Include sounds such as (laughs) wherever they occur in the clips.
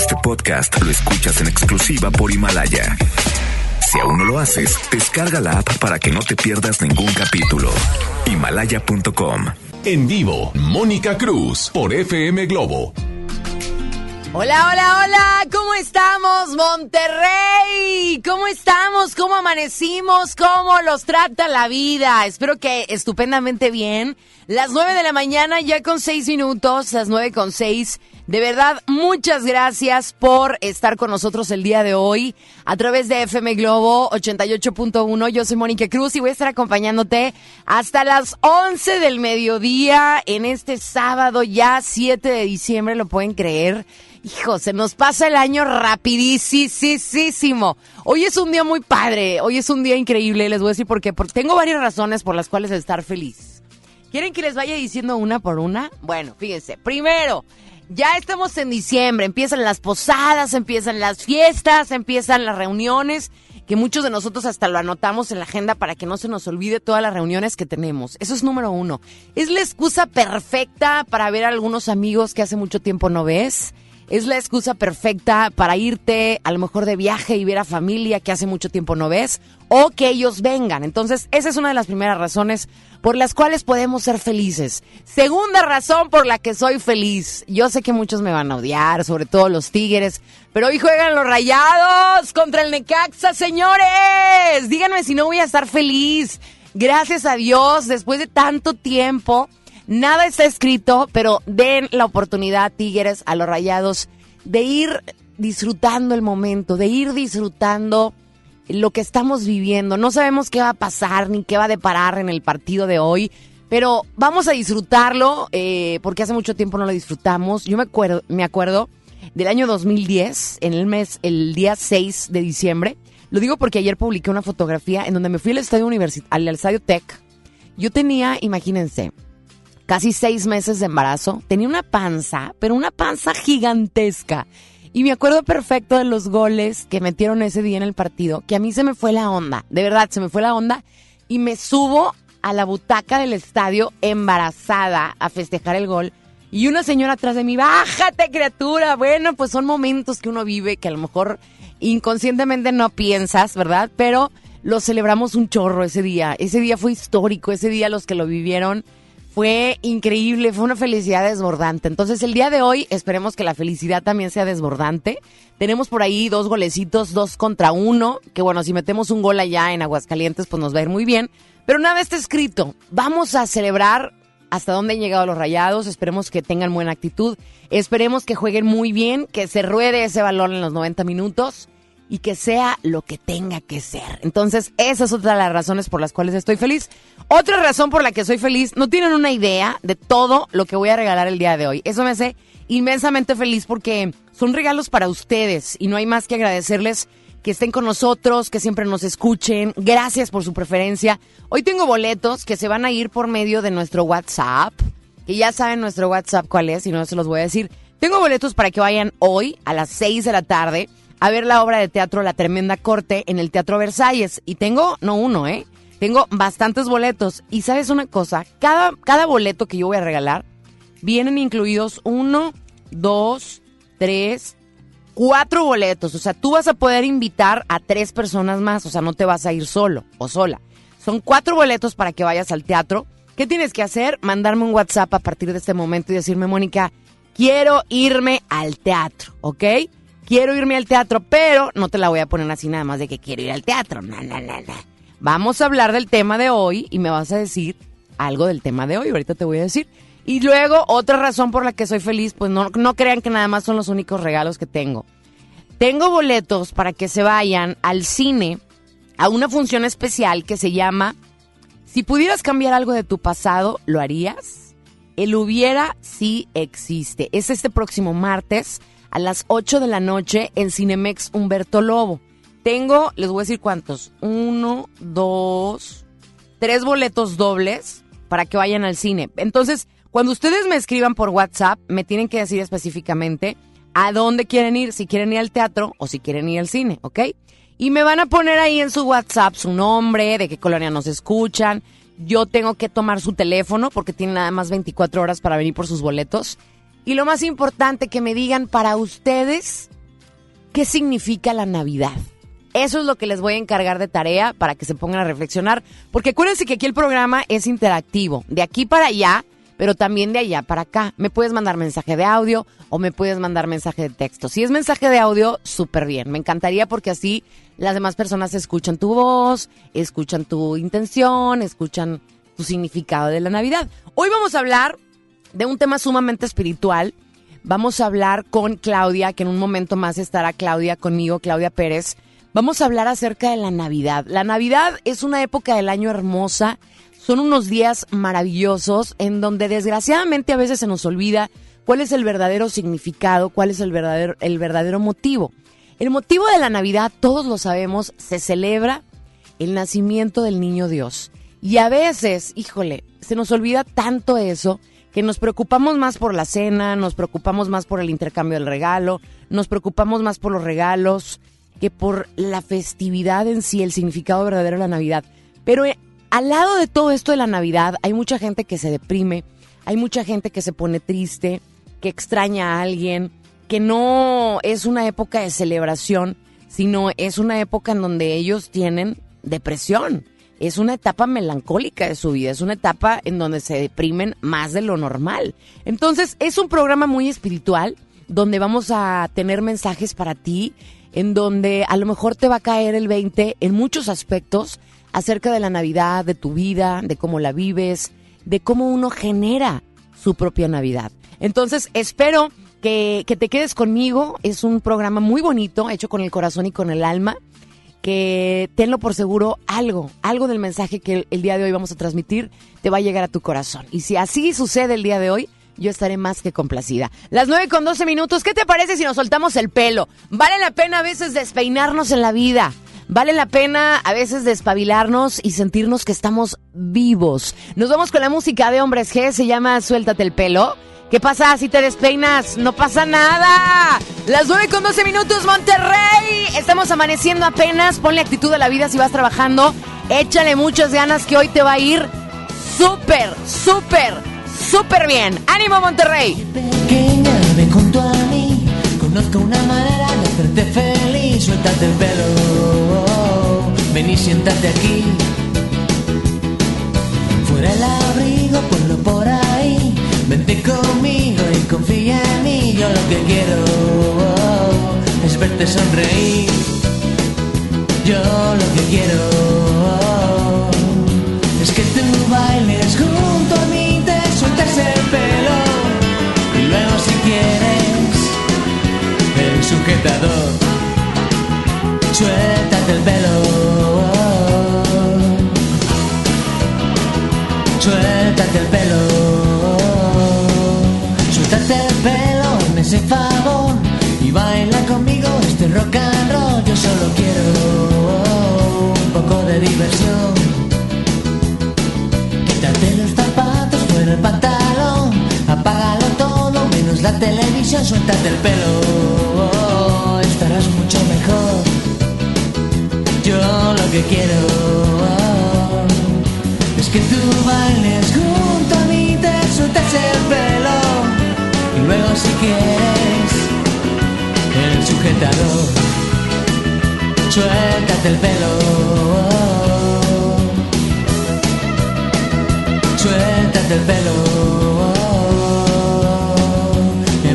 Este podcast lo escuchas en exclusiva por Himalaya. Si aún no lo haces, descarga la app para que no te pierdas ningún capítulo. Himalaya.com. En vivo, Mónica Cruz por FM Globo. Hola, hola, hola, ¿cómo estamos, Monterrey? ¿Cómo estamos? ¿Cómo amanecimos? ¿Cómo los trata la vida? Espero que estupendamente bien. Las nueve de la mañana, ya con seis minutos, las nueve con seis. De verdad, muchas gracias por estar con nosotros el día de hoy a través de FM Globo 88.1. Yo soy Mónica Cruz y voy a estar acompañándote hasta las 11 del mediodía en este sábado ya 7 de diciembre, lo pueden creer. Hijo, se nos pasa el año rapidísimo. Hoy es un día muy padre, hoy es un día increíble, les voy a decir por qué. Porque tengo varias razones por las cuales estar feliz. ¿Quieren que les vaya diciendo una por una? Bueno, fíjense. Primero, ya estamos en diciembre, empiezan las posadas, empiezan las fiestas, empiezan las reuniones, que muchos de nosotros hasta lo anotamos en la agenda para que no se nos olvide todas las reuniones que tenemos. Eso es número uno. Es la excusa perfecta para ver a algunos amigos que hace mucho tiempo no ves es la excusa perfecta para irte a lo mejor de viaje y ver a familia que hace mucho tiempo no ves o que ellos vengan. Entonces, esa es una de las primeras razones por las cuales podemos ser felices. Segunda razón por la que soy feliz. Yo sé que muchos me van a odiar, sobre todo los Tigres, pero hoy juegan los Rayados contra el Necaxa, señores. Díganme si no voy a estar feliz. Gracias a Dios, después de tanto tiempo Nada está escrito, pero den la oportunidad, Tigres, a los rayados, de ir disfrutando el momento, de ir disfrutando lo que estamos viviendo. No sabemos qué va a pasar ni qué va a deparar en el partido de hoy, pero vamos a disfrutarlo eh, porque hace mucho tiempo no lo disfrutamos. Yo me acuerdo, me acuerdo del año 2010, en el mes, el día 6 de diciembre. Lo digo porque ayer publiqué una fotografía en donde me fui al estadio al estadio Tech. Yo tenía, imagínense, casi seis meses de embarazo, tenía una panza, pero una panza gigantesca. Y me acuerdo perfecto de los goles que metieron ese día en el partido, que a mí se me fue la onda, de verdad, se me fue la onda. Y me subo a la butaca del estadio embarazada a festejar el gol. Y una señora atrás de mí, bájate criatura. Bueno, pues son momentos que uno vive que a lo mejor inconscientemente no piensas, ¿verdad? Pero lo celebramos un chorro ese día. Ese día fue histórico, ese día los que lo vivieron fue increíble, fue una felicidad desbordante. Entonces el día de hoy esperemos que la felicidad también sea desbordante. Tenemos por ahí dos golecitos, dos contra uno, que bueno, si metemos un gol allá en Aguascalientes pues nos va a ir muy bien. Pero nada está escrito. Vamos a celebrar hasta dónde han llegado los rayados. Esperemos que tengan buena actitud. Esperemos que jueguen muy bien, que se ruede ese balón en los 90 minutos y que sea lo que tenga que ser. Entonces, esa es otra de las razones por las cuales estoy feliz. Otra razón por la que soy feliz, no tienen una idea de todo lo que voy a regalar el día de hoy. Eso me hace inmensamente feliz porque son regalos para ustedes y no hay más que agradecerles que estén con nosotros, que siempre nos escuchen. Gracias por su preferencia. Hoy tengo boletos que se van a ir por medio de nuestro WhatsApp, que ya saben nuestro WhatsApp cuál es, y no se los voy a decir. Tengo boletos para que vayan hoy a las 6 de la tarde a ver la obra de teatro La Tremenda Corte en el Teatro Versalles. Y tengo, no uno, ¿eh? Tengo bastantes boletos. Y sabes una cosa, cada, cada boleto que yo voy a regalar, vienen incluidos uno, dos, tres, cuatro boletos. O sea, tú vas a poder invitar a tres personas más. O sea, no te vas a ir solo o sola. Son cuatro boletos para que vayas al teatro. ¿Qué tienes que hacer? Mandarme un WhatsApp a partir de este momento y decirme, Mónica, quiero irme al teatro, ¿ok? Quiero irme al teatro, pero no te la voy a poner así nada más de que quiero ir al teatro. No, no, no, no. Vamos a hablar del tema de hoy y me vas a decir algo del tema de hoy. Ahorita te voy a decir. Y luego, otra razón por la que soy feliz, pues no, no crean que nada más son los únicos regalos que tengo. Tengo boletos para que se vayan al cine a una función especial que se llama Si pudieras cambiar algo de tu pasado, ¿lo harías? El hubiera sí existe. Es este próximo martes a las 8 de la noche en Cinemex Humberto Lobo. Tengo, les voy a decir cuántos, uno, dos, tres boletos dobles para que vayan al cine. Entonces, cuando ustedes me escriban por WhatsApp, me tienen que decir específicamente a dónde quieren ir, si quieren ir al teatro o si quieren ir al cine, ¿ok? Y me van a poner ahí en su WhatsApp su nombre, de qué colonia nos escuchan. Yo tengo que tomar su teléfono porque tiene nada más 24 horas para venir por sus boletos Y lo más importante, que me digan para ustedes qué significa la Navidad. Eso es lo que les voy a encargar de tarea para que se pongan a reflexionar, porque acuérdense que aquí el programa es interactivo, de aquí para allá, pero también de allá para acá. Me puedes mandar mensaje de audio o me puedes mandar mensaje de texto. Si es mensaje de audio, súper bien. Me encantaría porque así las demás personas escuchan tu voz, escuchan tu intención, escuchan tu significado de la Navidad. Hoy vamos a hablar de un tema sumamente espiritual. Vamos a hablar con Claudia, que en un momento más estará Claudia conmigo, Claudia Pérez Vamos a hablar acerca de la Navidad. La Navidad es una época del año hermosa, son unos días maravillosos en donde desgraciadamente a veces se nos olvida cuál es el verdadero significado, cuál es el verdadero, el verdadero motivo. El motivo de la Navidad, todos lo sabemos, se celebra el nacimiento del niño Dios. Y a veces, híjole, se nos olvida tanto eso que nos preocupamos más por la cena, nos preocupamos más por el intercambio del regalo, nos preocupamos más por los regalos, que por la festividad en sí, el significado verdadero de la Navidad. Pero eh, al lado de todo esto de la Navidad, hay mucha gente que se deprime, hay mucha gente que se pone triste, que extraña a alguien, que no es una época de celebración, sino es una época en donde ellos tienen depresión. Es una etapa melancólica de su vida, es una etapa en donde se deprimen más de lo normal. Entonces, es un programa muy espiritual donde vamos a tener mensajes para ti, en donde a lo mejor te va a caer el 20 en muchos aspectos acerca de la Navidad, de tu vida, de cómo la vives, de cómo uno genera su propia Navidad. Entonces, espero que, te quedes conmigo. Es un programa muy bonito, hecho con el corazón y con el alma. Que tenlo por seguro, algo, algo del mensaje que el día de hoy vamos a transmitir te va a llegar a tu corazón. Y si así sucede el día de hoy, yo estaré más que complacida. Las 9 con 12 minutos, ¿qué te parece si nos soltamos el pelo? Vale la pena a veces despeinarnos en la vida. Vale la pena a veces despabilarnos y sentirnos que estamos vivos. Nos vamos con la música de Hombres G, se llama Suéltate el pelo. ¿Qué pasa si te despeinas? No pasa nada. Las 9 con 12 minutos, Monterrey. Estamos amaneciendo apenas. Ponle actitud a la vida si vas trabajando. Échale muchas ganas que hoy te va a ir súper, súper, súper bien. ¡Ánimo, Monterrey! Pequeña, ven junto a mí. Conozco una manera de hacerte feliz. Suéltate el pelo. Ven y siéntate aquí. Fuera el abrigo, ponlo por. Vente conmigo y confía en mí. Yo lo que quiero es verte sonreír. Yo lo que quiero es que tú bailes junto a mí el pelo y luego si quieres el sujetador, suéltate el pelo, suéltate el pelo, ese favor y baila conmigo este rock and roll. Yo solo quiero un poco de diversión. Quítate los zapatos fuera el pantalón la televisión, suéltate el pelo, estarás mucho mejor. Yo lo que quiero es que tú bailes junto a mí, te sueltas el pelo luego si quieres el sujetador, suéltate el pelo. Suéltate el pelo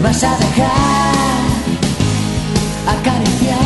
vas a dejar acariciar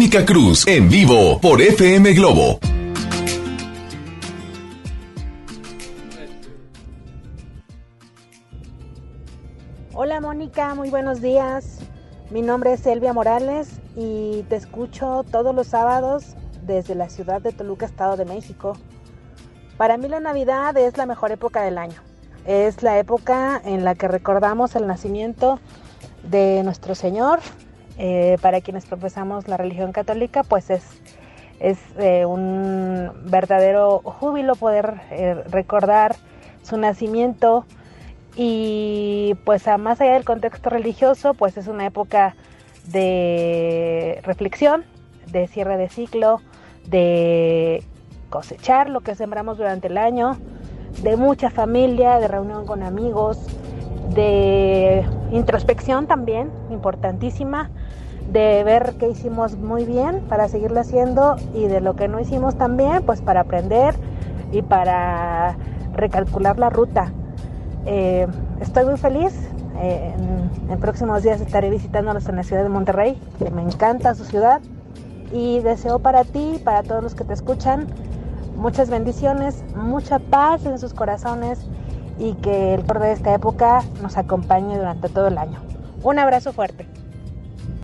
Mónica Cruz en vivo por FM Globo. Hola Mónica, muy buenos días. Mi nombre es Elvia Morales y te escucho todos los sábados desde la ciudad de Toluca, Estado de México. Para mí la Navidad es la mejor época del año. Es la época en la que recordamos el nacimiento de nuestro Señor. Eh, para quienes profesamos la religión católica, pues es, es eh, un verdadero júbilo poder eh, recordar su nacimiento. Y pues a más allá del contexto religioso, pues es una época de reflexión, de cierre de ciclo, de cosechar lo que sembramos durante el año, de mucha familia, de reunión con amigos, de introspección también, importantísima, de ver qué hicimos muy bien para seguirlo haciendo y de lo que no hicimos tan bien, pues para aprender y para recalcular la ruta. Eh, estoy muy feliz. eh, en, en próximos días estaré visitándolos en la ciudad de Monterrey, que me encanta su ciudad. y deseo para ti para todos los que te escuchan muchas bendiciones, mucha paz en sus corazones y que el color de esta época nos acompañe durante todo el año. Un abrazo fuerte.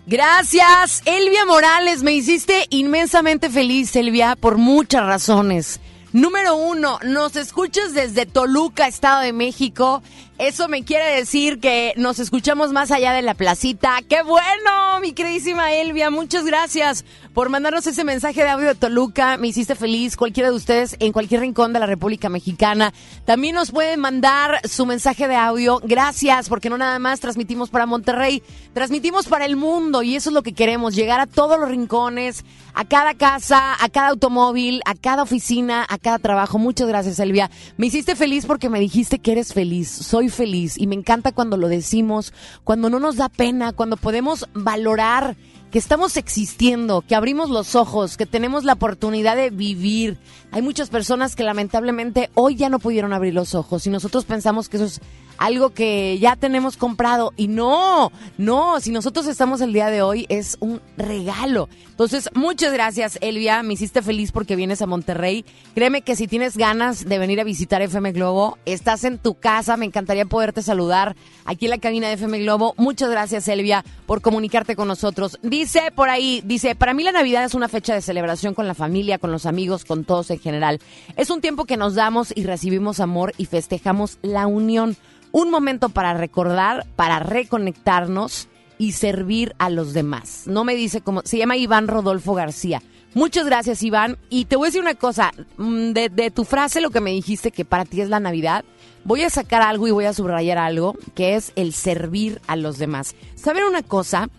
Gracias, Elvia Morales. Me hiciste inmensamente feliz, Elvia, por muchas razones. Número uno, nos escuchas desde Toluca, Estado de México. Eso me quiere decir que nos escuchamos más allá de la placita. ¡Qué bueno, mi queridísima Elvia! Muchas gracias por mandarnos ese mensaje de audio de Toluca. Me hiciste feliz. Cualquiera de ustedes en cualquier rincón de la República Mexicana. También nos pueden mandar su mensaje de audio. Gracias, porque no nada más transmitimos para Monterrey, transmitimos para el mundo y eso es lo que queremos, llegar a todos los rincones, a cada casa, a cada automóvil, a cada oficina, a cada trabajo. Muchas gracias, Elvia. Me hiciste feliz porque me dijiste que eres feliz. Soy feliz y me encanta cuando lo decimos, cuando no nos da pena, cuando podemos valorar que estamos existiendo, que abrimos los ojos, que tenemos la oportunidad de vivir. Hay muchas personas que lamentablemente hoy ya no pudieron abrir los ojos y nosotros pensamos que eso es algo que ya tenemos comprado y no, no, si nosotros estamos el día de hoy es un regalo. Entonces, muchas gracias Elvia, me hiciste feliz porque vienes a Monterrey. Créeme que si tienes ganas de venir a visitar FM Globo, estás en tu casa, me encantaría poderte saludar aquí en la cabina de FM Globo. Muchas gracias Elvia por comunicarte con nosotros. Dice por ahí, dice, para mí la Navidad es una fecha de celebración con la familia, con los amigos, con todos en general. Es un tiempo que nos damos y recibimos amor y festejamos la unión un momento para recordar, para reconectarnos y servir a los demás. No me dice cómo, se llama Iván Rodolfo García. Muchas gracias, Iván. Y te voy a decir una cosa, mm, de, de, tu frase, lo que me dijiste que para ti es la Navidad, voy a sacar algo y voy a subrayar algo, que es el servir a los demás. ¿Saben una cosa?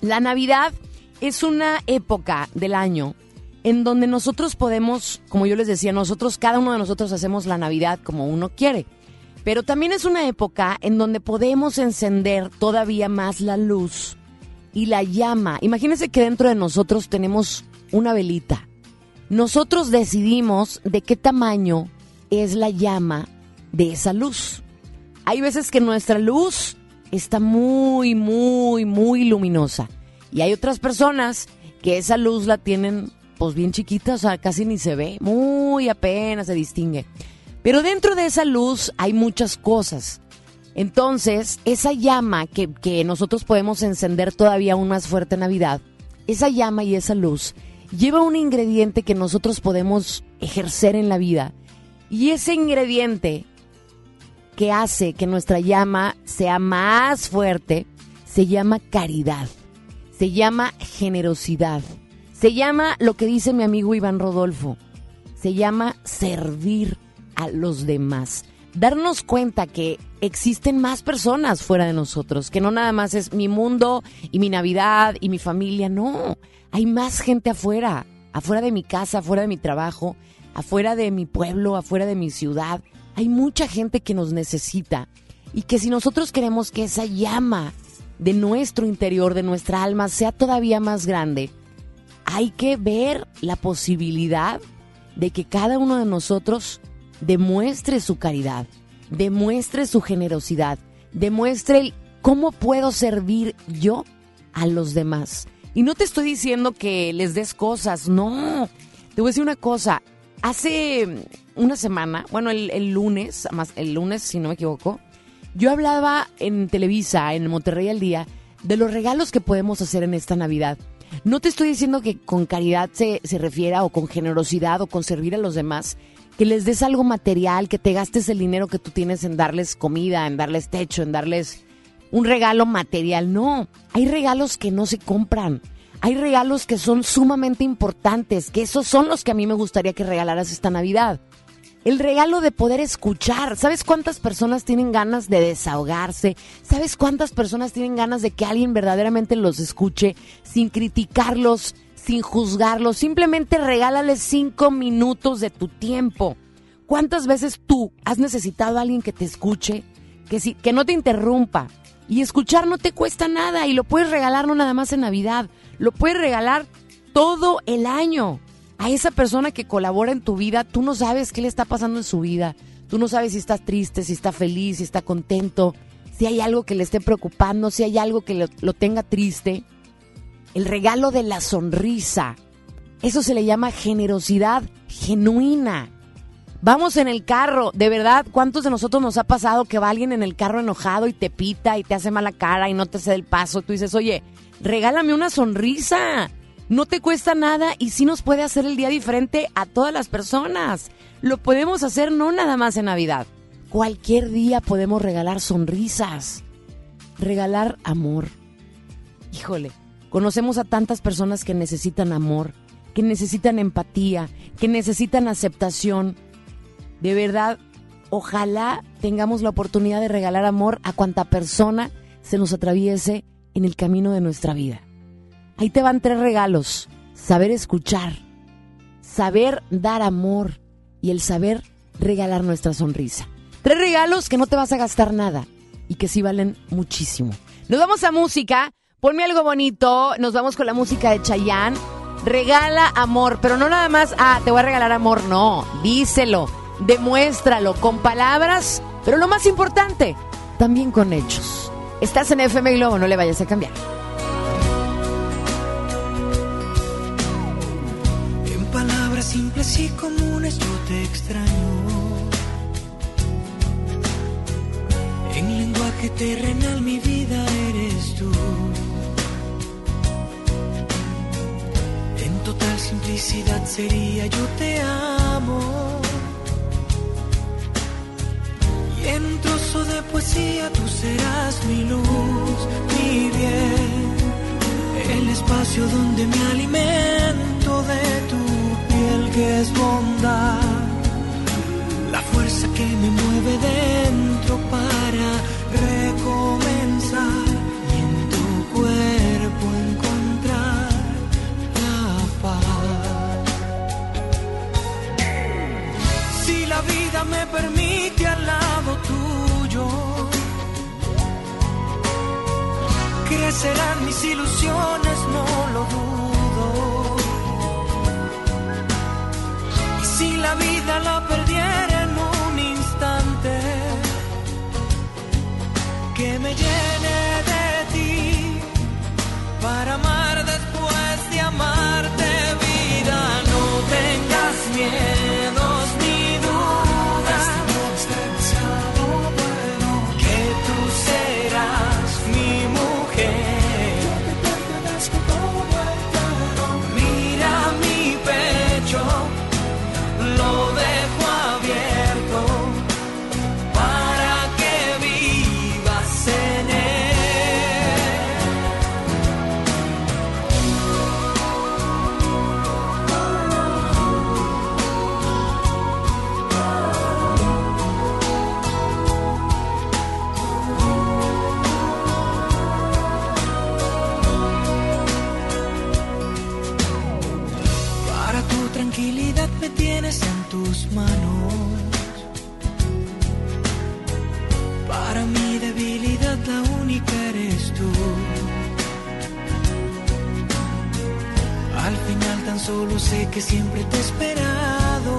La Navidad es una época del año en donde nosotros podemos, como yo les decía, nosotros, cada uno de nosotros hacemos la Navidad como uno quiere. Pero también es una época en donde podemos encender todavía más la luz y la llama. Imagínense que dentro de nosotros tenemos una velita. Nosotros decidimos de qué tamaño es la llama de esa luz. Hay veces que nuestra luz está muy, muy, muy luminosa. Y hay otras personas que esa luz la tienen pues bien chiquita, o sea, casi ni se ve, muy apenas se distingue. Pero dentro de esa luz hay muchas cosas. Entonces, esa llama que, que, nosotros podemos encender todavía aún más fuerte en Navidad, esa llama y esa luz lleva un ingrediente que nosotros podemos ejercer en la vida. Y ese ingrediente que hace que nuestra llama sea más fuerte se llama caridad, se llama generosidad, se llama lo que dice mi amigo Iván Rodolfo, se llama servir a los demás. Darnos cuenta que existen más personas fuera de nosotros, que no nada más es mi mundo y mi Navidad y mi familia, no, hay más gente afuera, afuera de mi casa, afuera de mi trabajo, afuera de mi pueblo, afuera de mi ciudad. Hay mucha gente que nos necesita y que si nosotros queremos que esa llama de nuestro interior, de nuestra alma, sea todavía más grande, hay que ver la posibilidad de que cada uno de nosotros demuestre su caridad, demuestre su generosidad, demuestre cómo puedo servir yo a los demás. Y no te estoy diciendo que les des cosas, no. Te voy a decir una cosa. Hace una semana, bueno, el, el lunes, más el lunes, si no me equivoco, yo hablaba en Televisa, en Monterrey al día, de los regalos que podemos hacer en esta Navidad. No te estoy diciendo que con caridad se, se refiera o con generosidad o con servir a los demás, que les des algo material, que te gastes el dinero que tú tienes en darles comida, en darles techo, en darles un regalo material. No, hay regalos que no se compran. Hay regalos que son sumamente importantes, que esos son los que a mí me gustaría que regalaras esta Navidad. El regalo de poder escuchar. ¿Sabes cuántas personas tienen ganas de desahogarse? ¿Sabes cuántas personas tienen ganas de que alguien verdaderamente los escuche sin criticarlos, sin juzgarlos? Simplemente regálales cinco minutos de tu tiempo. ¿Cuántas veces tú has necesitado a alguien que te escuche, que, si, que no te interrumpa? Y escuchar no te cuesta nada y lo puedes regalar no nada más en Navidad, lo puedes regalar todo el año a esa persona que colabora en tu vida, tú no sabes qué le está pasando en su vida. Tú no sabes si está triste, si está feliz, si está contento, si hay algo que le esté preocupando, si hay algo que lo, lo tenga triste. El regalo de la sonrisa Eso se le llama generosidad genuina. Vamos en el carro, de verdad, ¿cuántos de nosotros nos ha pasado que va alguien en el carro enojado y te pita y te hace mala cara y no te cede el paso? Tú dices, oye, regálame una sonrisa. No te cuesta nada y sí nos puede hacer el día diferente a todas las personas. Lo podemos hacer no nada más en Navidad. Cualquier día podemos regalar sonrisas, regalar amor. Híjole, conocemos a tantas personas que necesitan amor, que necesitan empatía, que necesitan aceptación. De verdad, ojalá tengamos la oportunidad de regalar amor a cuanta persona se nos atraviese en el camino de nuestra vida. Ahí te van tres regalos. Saber escuchar, saber dar amor y el saber regalar nuestra sonrisa. Tres regalos que no te vas a gastar nada y que sí valen muchísimo. Nos vamos a música. Ponme algo bonito. Nos vamos con la música de Chayanne. Regala amor, pero no nada más, ah, te voy a regalar amor, no. Díselo, demuéstralo con palabras, pero lo más importante, también con hechos. Estás en FM Globo, no le vayas a cambiar. Y comunes yo te extraño. En lenguaje terrenal mi vida eres tú. En total simplicidad sería yo te amo. Y en un trozo de poesía tú serás mi luz, mi bien. El espacio donde me alimento de tu que es bondad. La fuerza que me mueve dentro para recomenzar. Y en tu cuerpo encontrar la paz. Si la vida me permite al lado tuyo, crecerán mis ilusiones, no lo dudo. La vida la perdiera en un instante, que me llene de ti para amar que siempre te he esperado.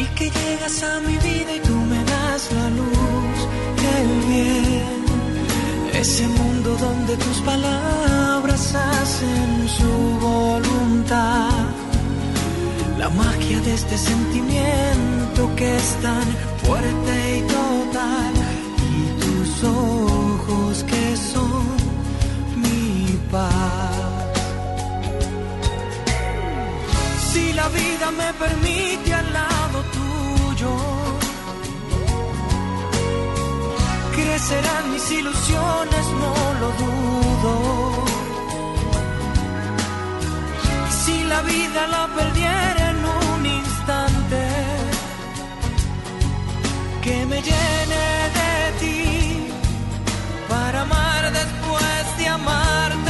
Y que llegas a mi vida y tú me das la luz y el bien. Ese mundo donde tus palabras hacen su voluntad. La magia de este sentimiento que es tan fuerte y total. Y tus ojos que son mi paz. Me permite al lado tuyo crecerán mis ilusiones, no lo dudo. Si la vida la perdiera en un instante, que me llene de ti para amar después de amarte,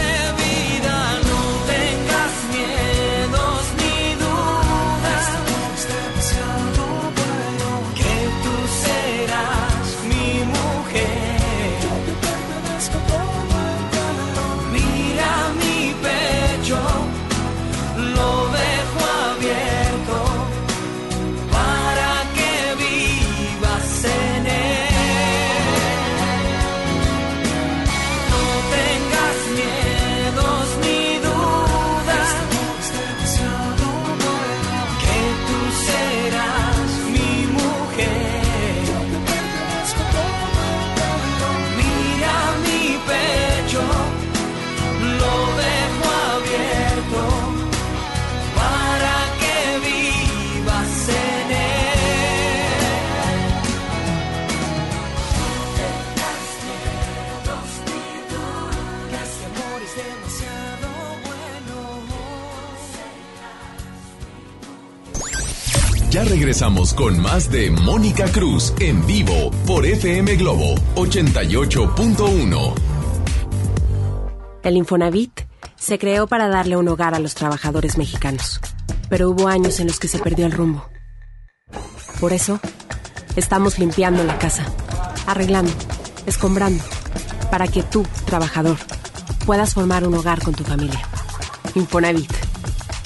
regresamos con más de Mónica Cruz en vivo por FM Globo 88.1. El Infonavit se creó para darle un hogar a los trabajadores mexicanos, pero hubo años en los que se perdió el rumbo. Por eso, estamos limpiando la casa, arreglando, escombrando, para que tú, trabajador, puedas formar un hogar con tu familia. Infonavit,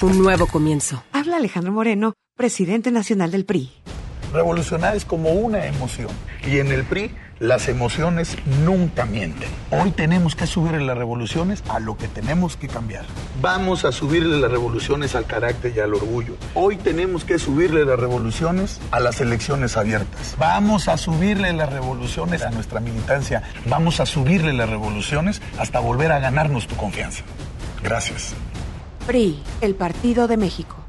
un nuevo comienzo. Habla Alejandro Moreno presidente nacional del PRI. Revolucionar es como una emoción. Y en el PRI las emociones nunca mienten. Hoy tenemos que subirle las revoluciones a lo que tenemos que cambiar. Vamos a subirle las revoluciones al carácter y al orgullo. Hoy tenemos que subirle las revoluciones a las elecciones abiertas. Vamos a subirle las revoluciones a nuestra militancia. Vamos a subirle las revoluciones hasta volver a ganarnos tu confianza. Gracias. PRI, el Partido de México.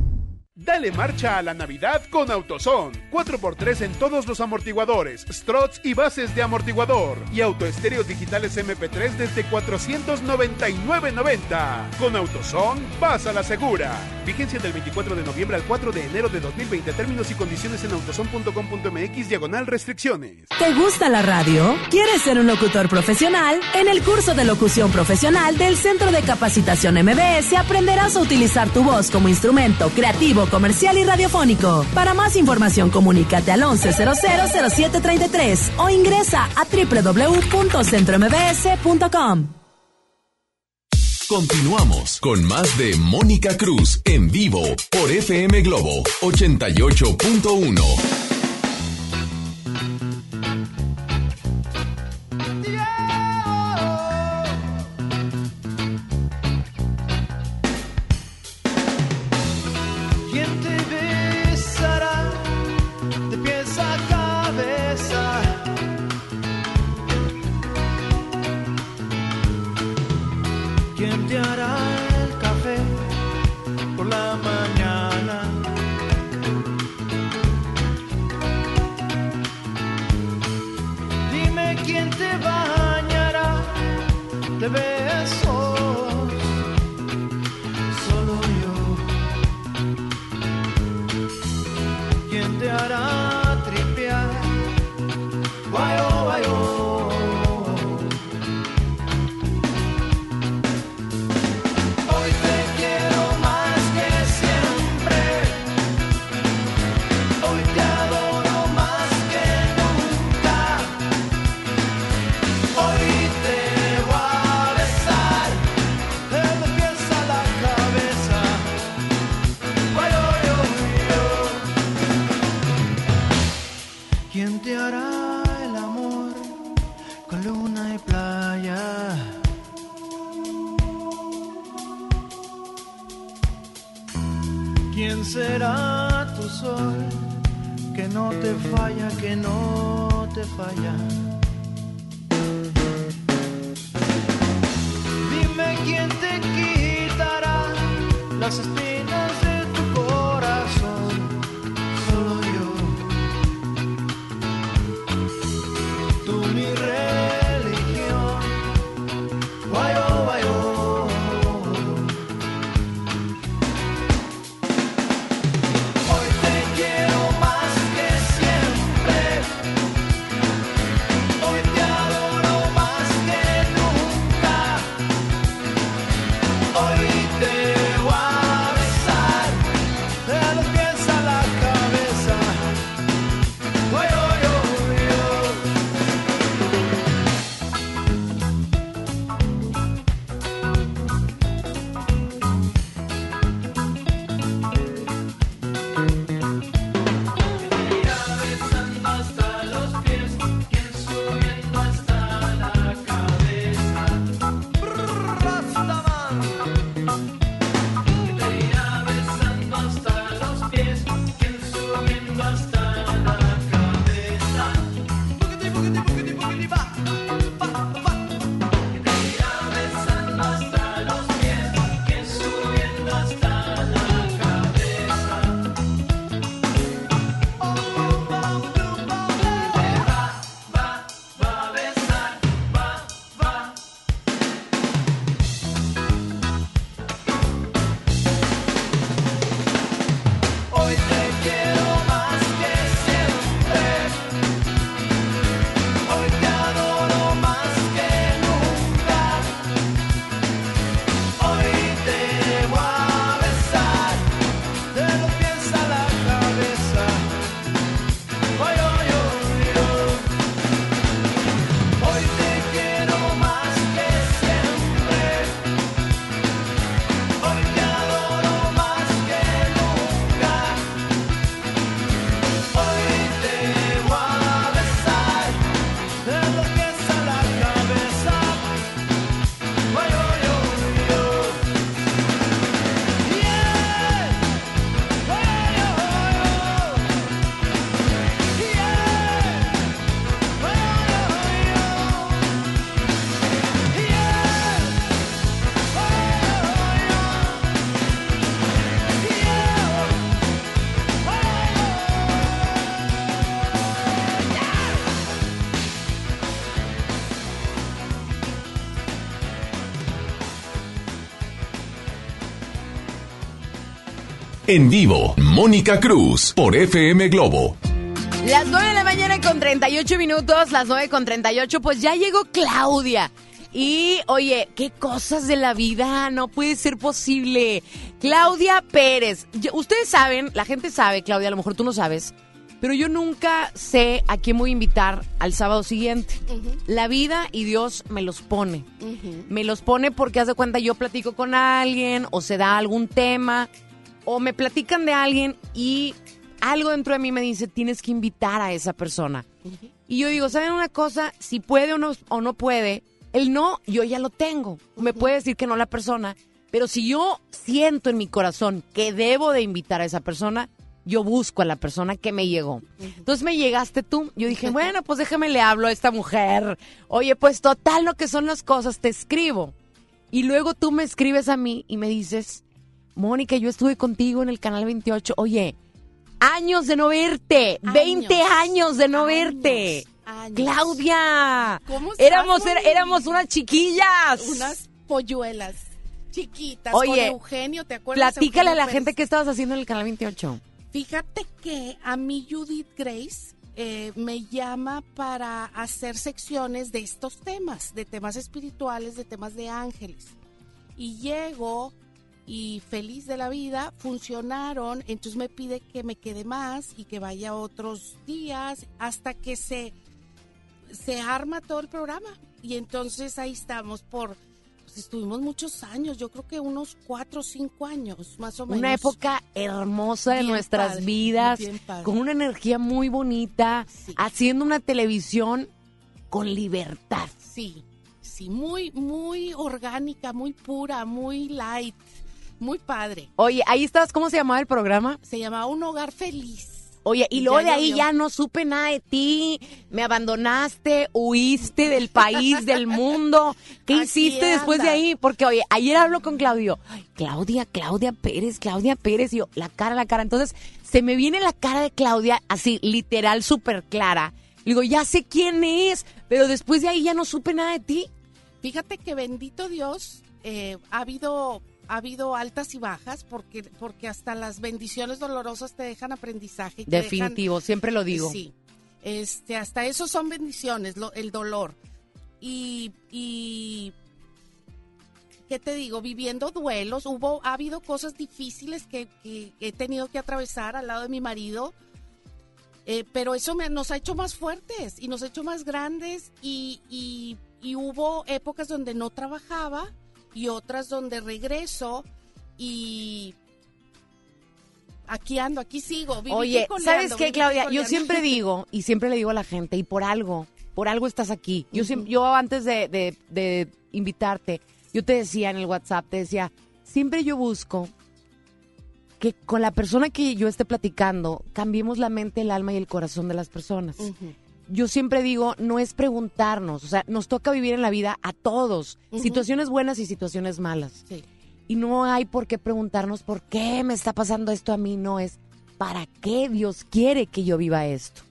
Dale marcha a la Navidad con AutoZone. 4x3 en todos los amortiguadores, struts y bases de amortiguador. Y autoestéreos digitales MP3 desde 499.90. Con AutoZone, vas a la segura. Vigencia del 24 de noviembre al 4 de enero de 2020. Términos y condiciones en autozone.com.mx diagonal restricciones. ¿Te gusta la radio? ¿Quieres ser un locutor profesional? En el curso de locución profesional del Centro de Capacitación MBS aprenderás a utilizar tu voz como instrumento creativo comercial y radiofónico. Para más información, comunícate al 11000733 o ingresa a www.centrombs.com. Continuamos con más de Mónica Cruz en vivo por FM Globo 88.1. En vivo, Mónica Cruz por FM Globo. Las 9 de la mañana con 38 minutos, las 9 con 38, pues ya llegó Claudia. Y oye, qué cosas de la vida, no puede ser posible. Claudia Pérez, Yo- ustedes saben, la gente sabe, Claudia, a lo mejor tú no sabes, pero yo nunca sé a quién voy a invitar al sábado siguiente. La vida y Dios me los pone. Me los pone porque haz de cuenta yo platico con alguien o se da algún tema o me platican de alguien y algo dentro de mí me dice tienes que invitar a esa persona. Y yo digo, ¿saben una cosa? Si puede o no, o no puede, el no yo ya lo tengo. Me puede decir que no la persona, pero si yo siento en mi corazón que debo de invitar a esa persona, yo busco a la persona que me llegó. Entonces me llegaste tú. Yo dije, bueno, pues déjame le hablo a esta mujer. Oye, pues total lo que son las cosas, te escribo. Y luego tú me escribes a mí y me dices, Mónica, yo estuve contigo en el canal 28. Oye, años de no verte, 20 años de no verte. Claudia, ¿Cómo estás, éramos Moni? éramos unas chiquillas. Unas polluelas chiquitas. Oye, con Eugenio, ¿te acuerdas? Platícale a la gente qué estabas haciendo en el canal 28. Fíjate que a mí Judith Grace eh, me llama para hacer secciones de estos temas, de temas espirituales, de temas de ángeles. Y llego y feliz de la vida, funcionaron, entonces me pide que me quede más y que vaya otros días hasta que se, se arma todo el programa. Y entonces ahí estamos por, pues estuvimos muchos años, yo creo que unos cuatro o cinco años, más o menos. Una época hermosa de nuestras padre, vidas, con una energía muy bonita, haciendo una televisión con libertad. Sí, sí, muy, muy orgánica, muy pura, muy light, muy padre. Oye, ahí estabas, ¿cómo se llamaba el programa? Se llamaba Un Hogar Feliz. Oye, y luego Ya de ahí ya no supe nada de ti, me abandonaste, huiste del país, (laughs) del mundo. ¿Qué Aquí hiciste después de ahí? Porque, oye, ayer hablo con Claudio. Ay, Claudia, Claudia Pérez, Claudia Pérez. Y yo, la cara, la cara. Entonces, se me viene la cara de Claudia así, literal, súper clara. Digo, ya sé quién es, pero después de ahí ya no supe nada de ti. Fíjate que bendito Dios, eh, ha habido ha habido altas y bajas porque porque hasta las bendiciones dolorosas te dejan aprendizaje. y te Definitivo, siempre lo digo. Sí, este, hasta eso son bendiciones, lo- el dolor. Y, y, ¿qué te digo? Viviendo duelos, hubo, ha habido cosas difíciles que, que he tenido que atravesar al lado de mi marido. Eh, pero eso me- nos ha hecho más fuertes y nos ha hecho más grandes y, y- y hubo épocas donde no trabajaba y otras donde regreso y aquí ando, aquí sigo. viví Oye, ¿sabes qué, Claudia? Yo siempre digo, y siempre le digo a la gente, y por algo, por algo estás aquí. Yo, siem- yo antes de, de- de invitarte, yo te decía en el WhatsApp, te decía, siempre yo busco que con la persona que yo esté platicando, cambiemos la mente, el alma y el corazón de las personas. Yo siempre digo, no es preguntarnos, o sea, nos toca vivir en la vida a todos, situaciones buenas y situaciones malas. Y no hay por qué preguntarnos por qué me está pasando esto a mí, no es para qué Dios quiere que yo viva esto.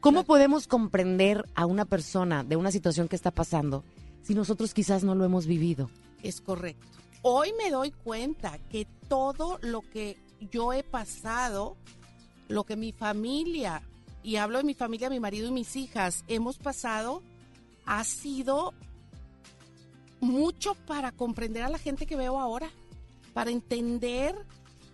¿Cómo podemos comprender a una persona de una situación que está pasando si nosotros quizás no lo hemos vivido? Es correcto. Hoy me doy cuenta que todo lo que yo he pasado, lo que mi familia, y hablo de mi familia, mi marido y mis hijas, hemos pasado, ha sido mucho para comprender a la gente que veo ahora, para entender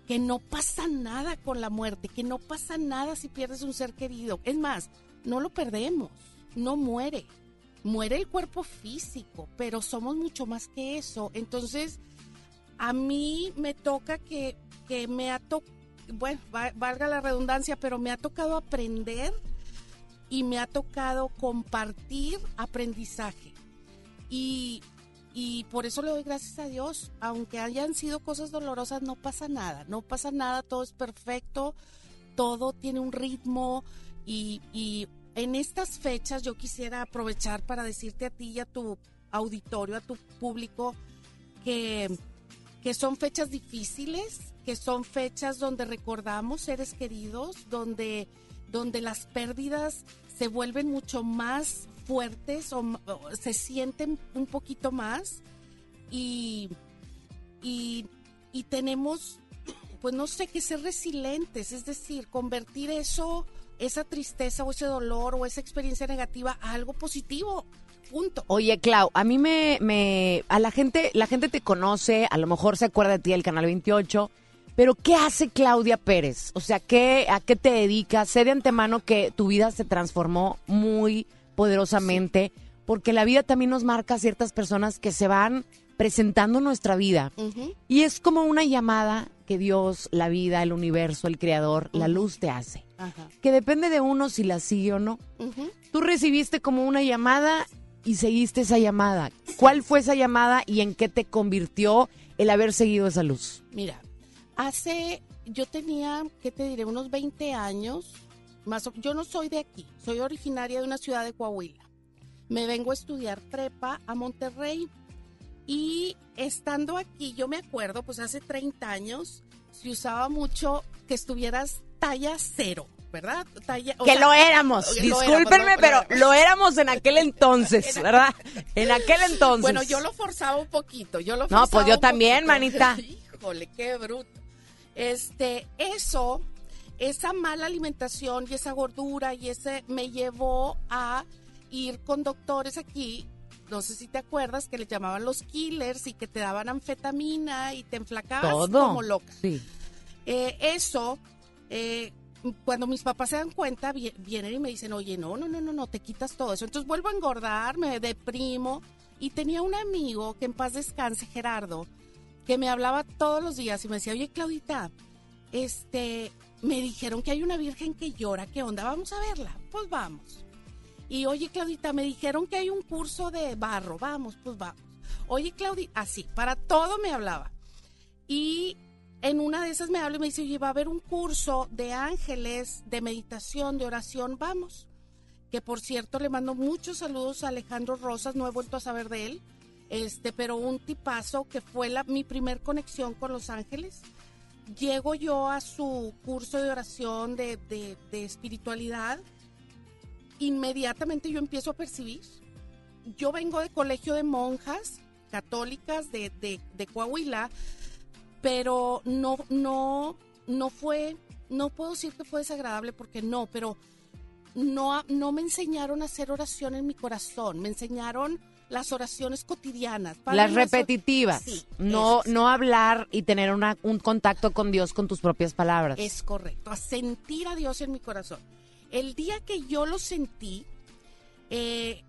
que no pasa nada con la muerte, que no pasa nada si pierdes un ser querido. Es más, no lo perdemos, no muere. Muere el cuerpo físico, pero somos mucho más que eso. Entonces, a mí me toca que, que me ha tocado, bueno, valga la redundancia, pero me ha tocado aprender y me ha tocado compartir aprendizaje. Y y por eso le doy gracias a Dios. Aunque hayan sido cosas dolorosas, no pasa nada. No pasa nada, todo es perfecto, todo tiene un ritmo. Y, y en estas fechas yo quisiera aprovechar para decirte a ti y a tu auditorio, a tu público, que, que son fechas difíciles, que son fechas donde recordamos seres queridos, donde, donde las pérdidas se vuelven mucho más fuertes o, se sienten un poquito más y, y, tenemos, (clears throat) pues no sé, que ser resilientes, es decir, convertir eso, esa tristeza o ese dolor o esa experiencia negativa a algo positivo. Punto. Oye, Clau, a mí me, me, a la gente, la gente te conoce, a lo mejor se acuerda de ti del Canal 28, pero ¿qué hace Claudia Pérez? O sea, ¿qué, ¿a qué te dedicas? Sé de antemano que tu vida se transformó muy poderosamente, porque la vida también nos marca ciertas personas que se van presentando nuestra vida. Y es como una llamada que Dios, la vida, el universo, el creador, la luz te hace. Que depende de uno si la sigue o no. Tú recibiste como una llamada y seguiste esa llamada. ¿Cuál fue esa llamada y en qué te convirtió el haber seguido esa luz? Mira, hace, yo tenía, ¿qué te diré? Unos 20 años yo no soy de aquí, soy originaria de una ciudad de Coahuila. Me vengo a estudiar prepa a Monterrey y estando aquí, yo me acuerdo, pues hace 30 años se usaba mucho que estuvieras talla cero. ¿verdad? que lo éramos, discúlpenme, pero lo éramos en aquel entonces, (laughs) ¿verdad? En aquel entonces. Bueno, yo lo forzaba un poquito, yo lo forzaba No, pues yo también, manita. (laughs) Híjole, qué bruto. Este, eso esa mala alimentación y esa gordura y ese me llevó a ir con doctores aquí, no sé si te acuerdas, que le llamaban los killers y que te daban anfetamina y te enflacabas como loca. Sí. Eh, eso, eh, cuando mis papás se dan cuenta, vienen y me dicen, oye, no, no, no, no, no, te quitas todo eso. Entonces vuelvo a engordar, me deprimo. Y tenía un amigo que en paz descanse, Gerardo, que me hablaba todos los días y me decía, oye, Claudita, este, me dijeron que hay una virgen que llora, ¿qué onda? Vamos a verla, pues vamos. Y oye, Claudita, me dijeron que hay un curso de barro, vamos, pues vamos. Oye, Claudita, así, para todo me hablaba. Y en una de esas me habla y me dice, oye, va a haber un curso de ángeles, de meditación, de oración, vamos. Que por cierto le mando muchos saludos a Alejandro Rosas, no he vuelto a saber de él, este, pero un tipazo que fue la, mi primer conexión con los ángeles. Llego yo a su curso de oración de, espiritualidad, inmediatamente yo empiezo a percibir. Yo vengo de colegio de monjas católicas de, de, Coahuila, pero no, no, no fue, no puedo decir que fue desagradable porque no, pero no, no me enseñaron a hacer oración en mi corazón, me enseñaron las oraciones cotidianas. las repetitivas. no, no hablar y tener una, un contacto con Dios con tus propias palabras. Es correcto, a sentir a Dios en mi corazón. El día que yo lo sentí, eh,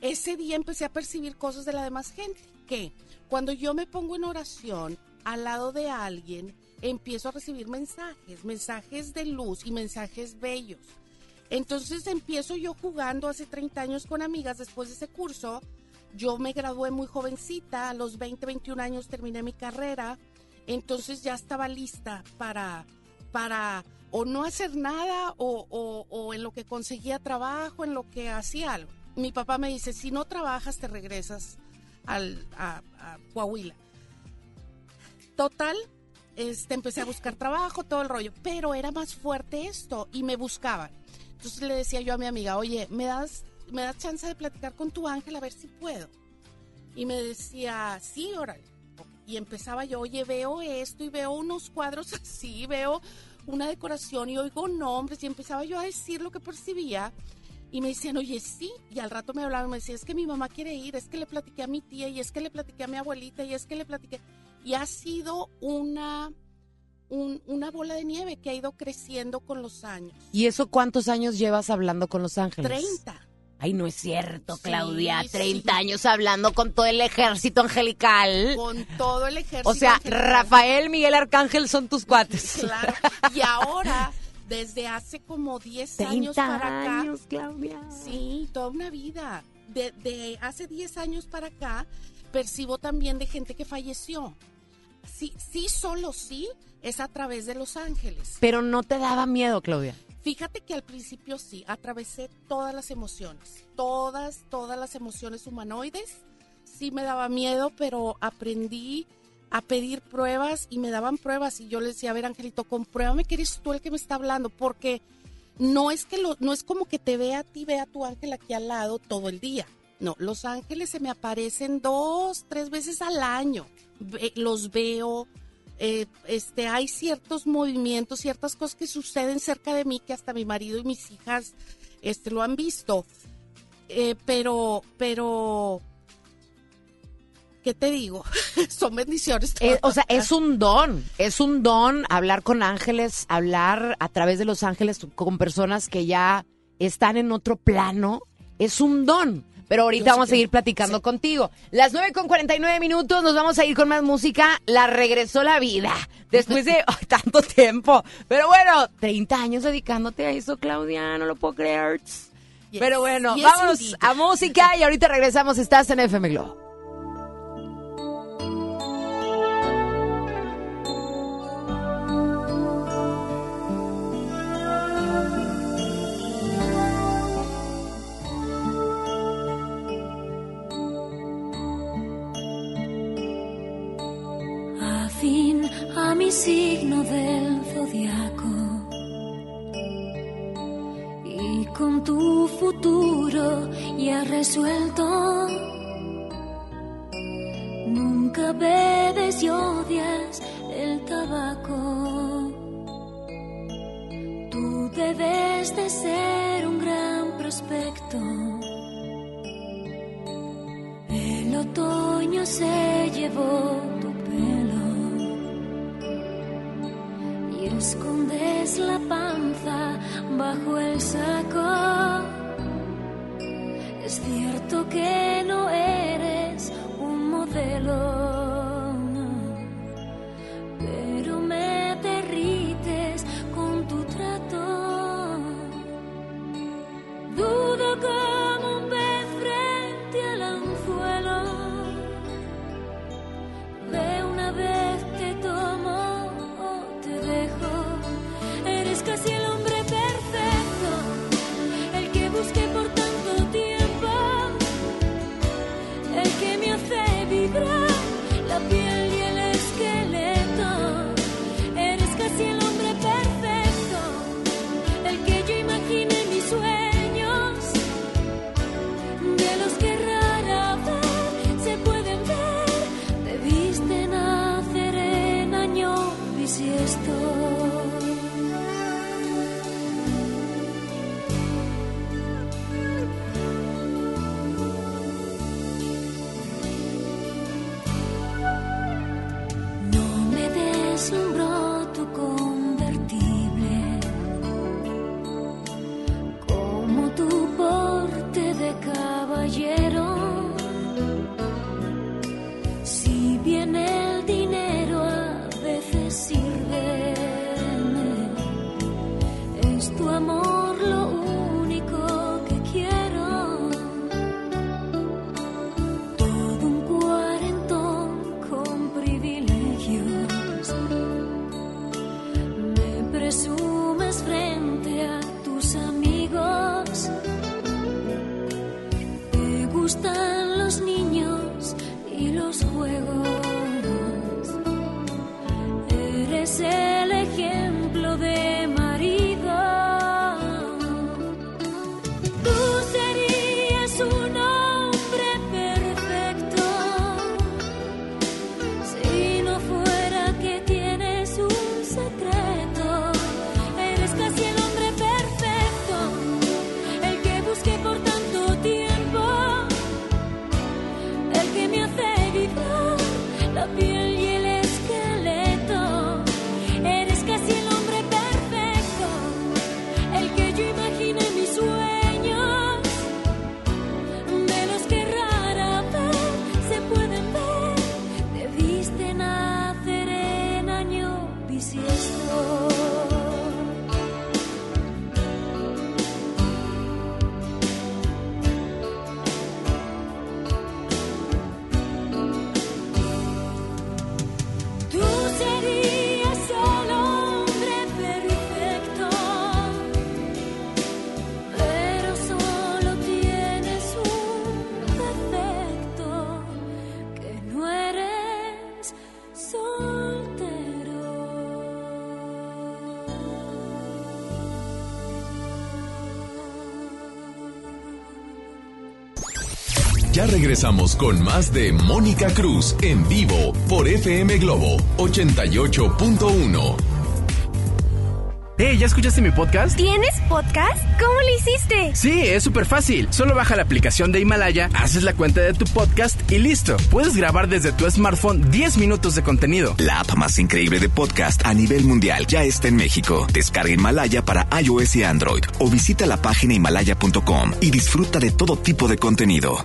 ese día empecé a percibir cosas de la demás gente. Que cuando yo me pongo en oración al lado de alguien, empiezo a recibir mensajes, mensajes de luz y mensajes bellos. Entonces empiezo yo jugando hace 30 años con amigas después de ese curso yo me gradué muy jovencita, a los 20, 21 años terminé mi carrera entonces ya estaba lista para, para o no hacer nada o, o- en lo que conseguía trabajo, en lo que hacía algo. Mi papá me dice, si no trabajas te regresas a, a Coahuila. Total, este, empecé a buscar trabajo, todo el rollo, pero era más fuerte esto y me buscaban. Entonces le decía yo a mi amiga, oye, ¿me das, me das chance de platicar con tu ángel a ver si puedo? Y me decía, sí, órale. Y empezaba yo, oye, veo esto y veo unos cuadros (laughs) así, veo una decoración y oigo nombres y empezaba yo a decir lo que percibía. Y me decían, oye, sí. Y al rato me hablaban, me decían, es que mi mamá quiere ir, es que le platiqué a mi tía y es que le platiqué a mi abuelita y es que le platiqué. Y ha sido una, un- una bola de nieve que ha ido creciendo con los años. ¿Y eso cuántos años llevas hablando con Los Ángeles? 30. Ay, no es cierto, Sí, Claudia. sí. 30 años hablando con todo el ejército angelical. Con todo el ejército. O sea, angelical. Rafael, Miguel Arcángel son tus cuates. Claro. Y ahora, desde hace como 10 años 30 para acá. años, Claudia. Sí, toda una vida. De, de hace 10 años para acá, percibo también de gente que falleció. Sí, sí, solo sí, es a través de Los Ángeles. Pero no te daba miedo, Claudia. Fíjate que al principio sí, atravesé todas las emociones, todas, todas las emociones humanoides. Sí me daba miedo, pero aprendí a pedir pruebas y me daban pruebas y yo le decía, a ver, Angelito, compruébame que eres tú el que me está hablando, porque no es que lo, no es como que te vea a ti, vea a tu ángel aquí al lado todo el día. No, los ángeles se me aparecen dos, tres veces al año. Los veo, eh, este, hay ciertos movimientos, ciertas cosas que suceden cerca de mí que hasta mi marido y mis hijas, este, lo han visto. Eh, pero, pero, ¿qué te digo? (laughs) Son bendiciones. Eh, o sea, es un don, es un don hablar con ángeles, hablar a través de los ángeles con personas que ya están en otro plano, es un don. Pero ahorita vamos a seguir platicando contigo. Las 9 con 49 minutos, nos vamos a ir con más música. La regresó la vida después de tanto tiempo. Pero bueno, 30 años dedicándote a eso, Claudia, no lo puedo creer. Pero bueno, Yes, vámonos indeed. a música y ahorita regresamos. Estás en FM Globo. Signo del zodiaco y con tu futuro ya resuelto. Nunca bebes y odias el tabaco. Tú debes de ser un gran prospecto. El otoño se llevó tu escondes la panza bajo el saco. Es cierto que no eres un modelo, pero me derrites con tu trato. Dudo como regresamos con más de Mónica Cruz en vivo por FM Globo 88.1. Hey, ¿ya escuchaste mi podcast? ¿Tienes podcast? ¿Cómo lo hiciste? Sí, es súper fácil. Solo baja la aplicación de Himalaya, haces la cuenta de tu podcast y listo. Puedes grabar desde tu smartphone 10 minutos de contenido. La app más increíble de podcast a nivel mundial ya está en México. Descarga Himalaya para iOS y Android o visita la página himalaya.com y disfruta de todo tipo de contenido.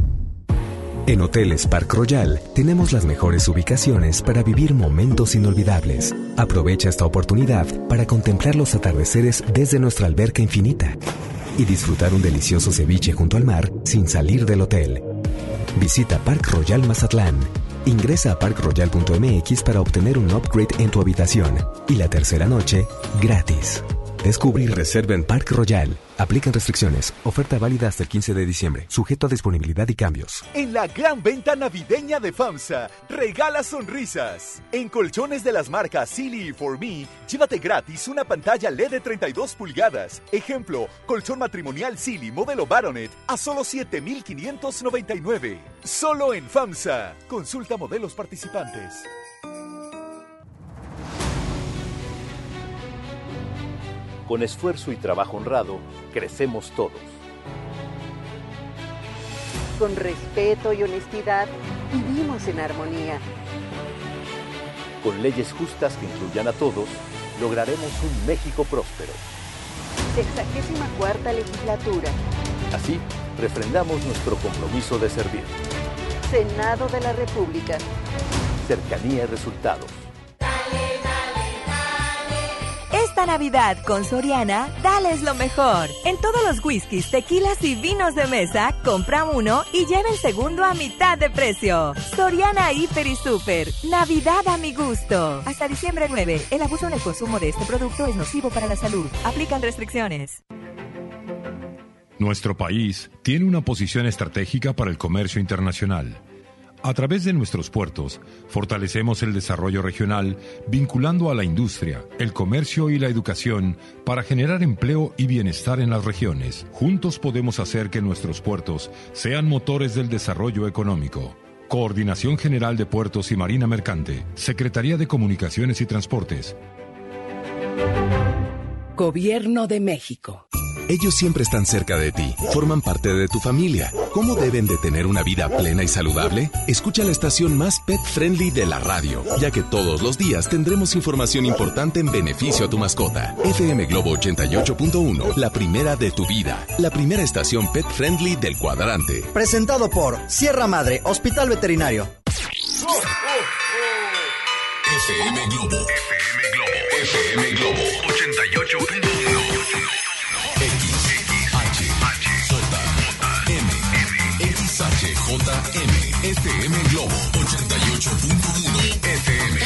En Hoteles Park Royal tenemos las mejores ubicaciones para vivir momentos inolvidables. Aprovecha esta oportunidad para contemplar los atardeceres desde nuestra alberca infinita y disfrutar un delicioso ceviche junto al mar sin salir del hotel. Visita Park Royal Mazatlán. Ingresa a parkroyal.mx para obtener un upgrade en tu habitación y la tercera noche gratis. Descubre y reserva en Park Royal. Aplican restricciones. Oferta válida hasta el 15 de diciembre. Sujeto a disponibilidad y cambios. En la gran venta navideña de FAMSA, regala sonrisas. En colchones de las marcas Silly y For Me, llévate gratis una pantalla LED de 32 pulgadas. Ejemplo, colchón matrimonial Silly modelo Baronet a solo 7,599. Solo en FAMSA. Consulta modelos participantes. Con esfuerzo y trabajo honrado, crecemos todos. Con respeto y honestidad, vivimos en armonía. Con leyes justas que incluyan a todos, lograremos un México próspero. Sexagésima cuarta legislatura. Así, refrendamos nuestro compromiso de servir. Senado de la República. Cercanía y resultados. Navidad con Soriana, dales lo mejor. En todos los whiskies, tequilas y vinos de mesa, compra uno y lleva el segundo a mitad de precio. Soriana Hiper y Super. Navidad a mi gusto. Hasta diciembre 9. El abuso en el consumo de este producto es nocivo para la salud. Aplican restricciones. Nuestro país tiene una posición estratégica para el comercio internacional. A través de nuestros puertos, fortalecemos el desarrollo regional vinculando a la industria, el comercio y la educación para generar empleo y bienestar en las regiones. Juntos podemos hacer que nuestros puertos sean motores del desarrollo económico. Coordinación General de Puertos y Marina Mercante, Secretaría de Comunicaciones y Transportes. Gobierno de México. Ellos siempre están cerca de ti, forman parte de tu familia. ¿Cómo deben de tener una vida plena y saludable? Escucha la estación más pet friendly de la radio, ya que todos los días tendremos información importante en beneficio a tu mascota. FM Globo 88.1, la primera de tu vida, la primera estación pet friendly del cuadrante. Presentado por Sierra Madre, Hospital Veterinario. FM Globo. FM Globo. FM Globo 88.1. FM Globo 88.1 FM.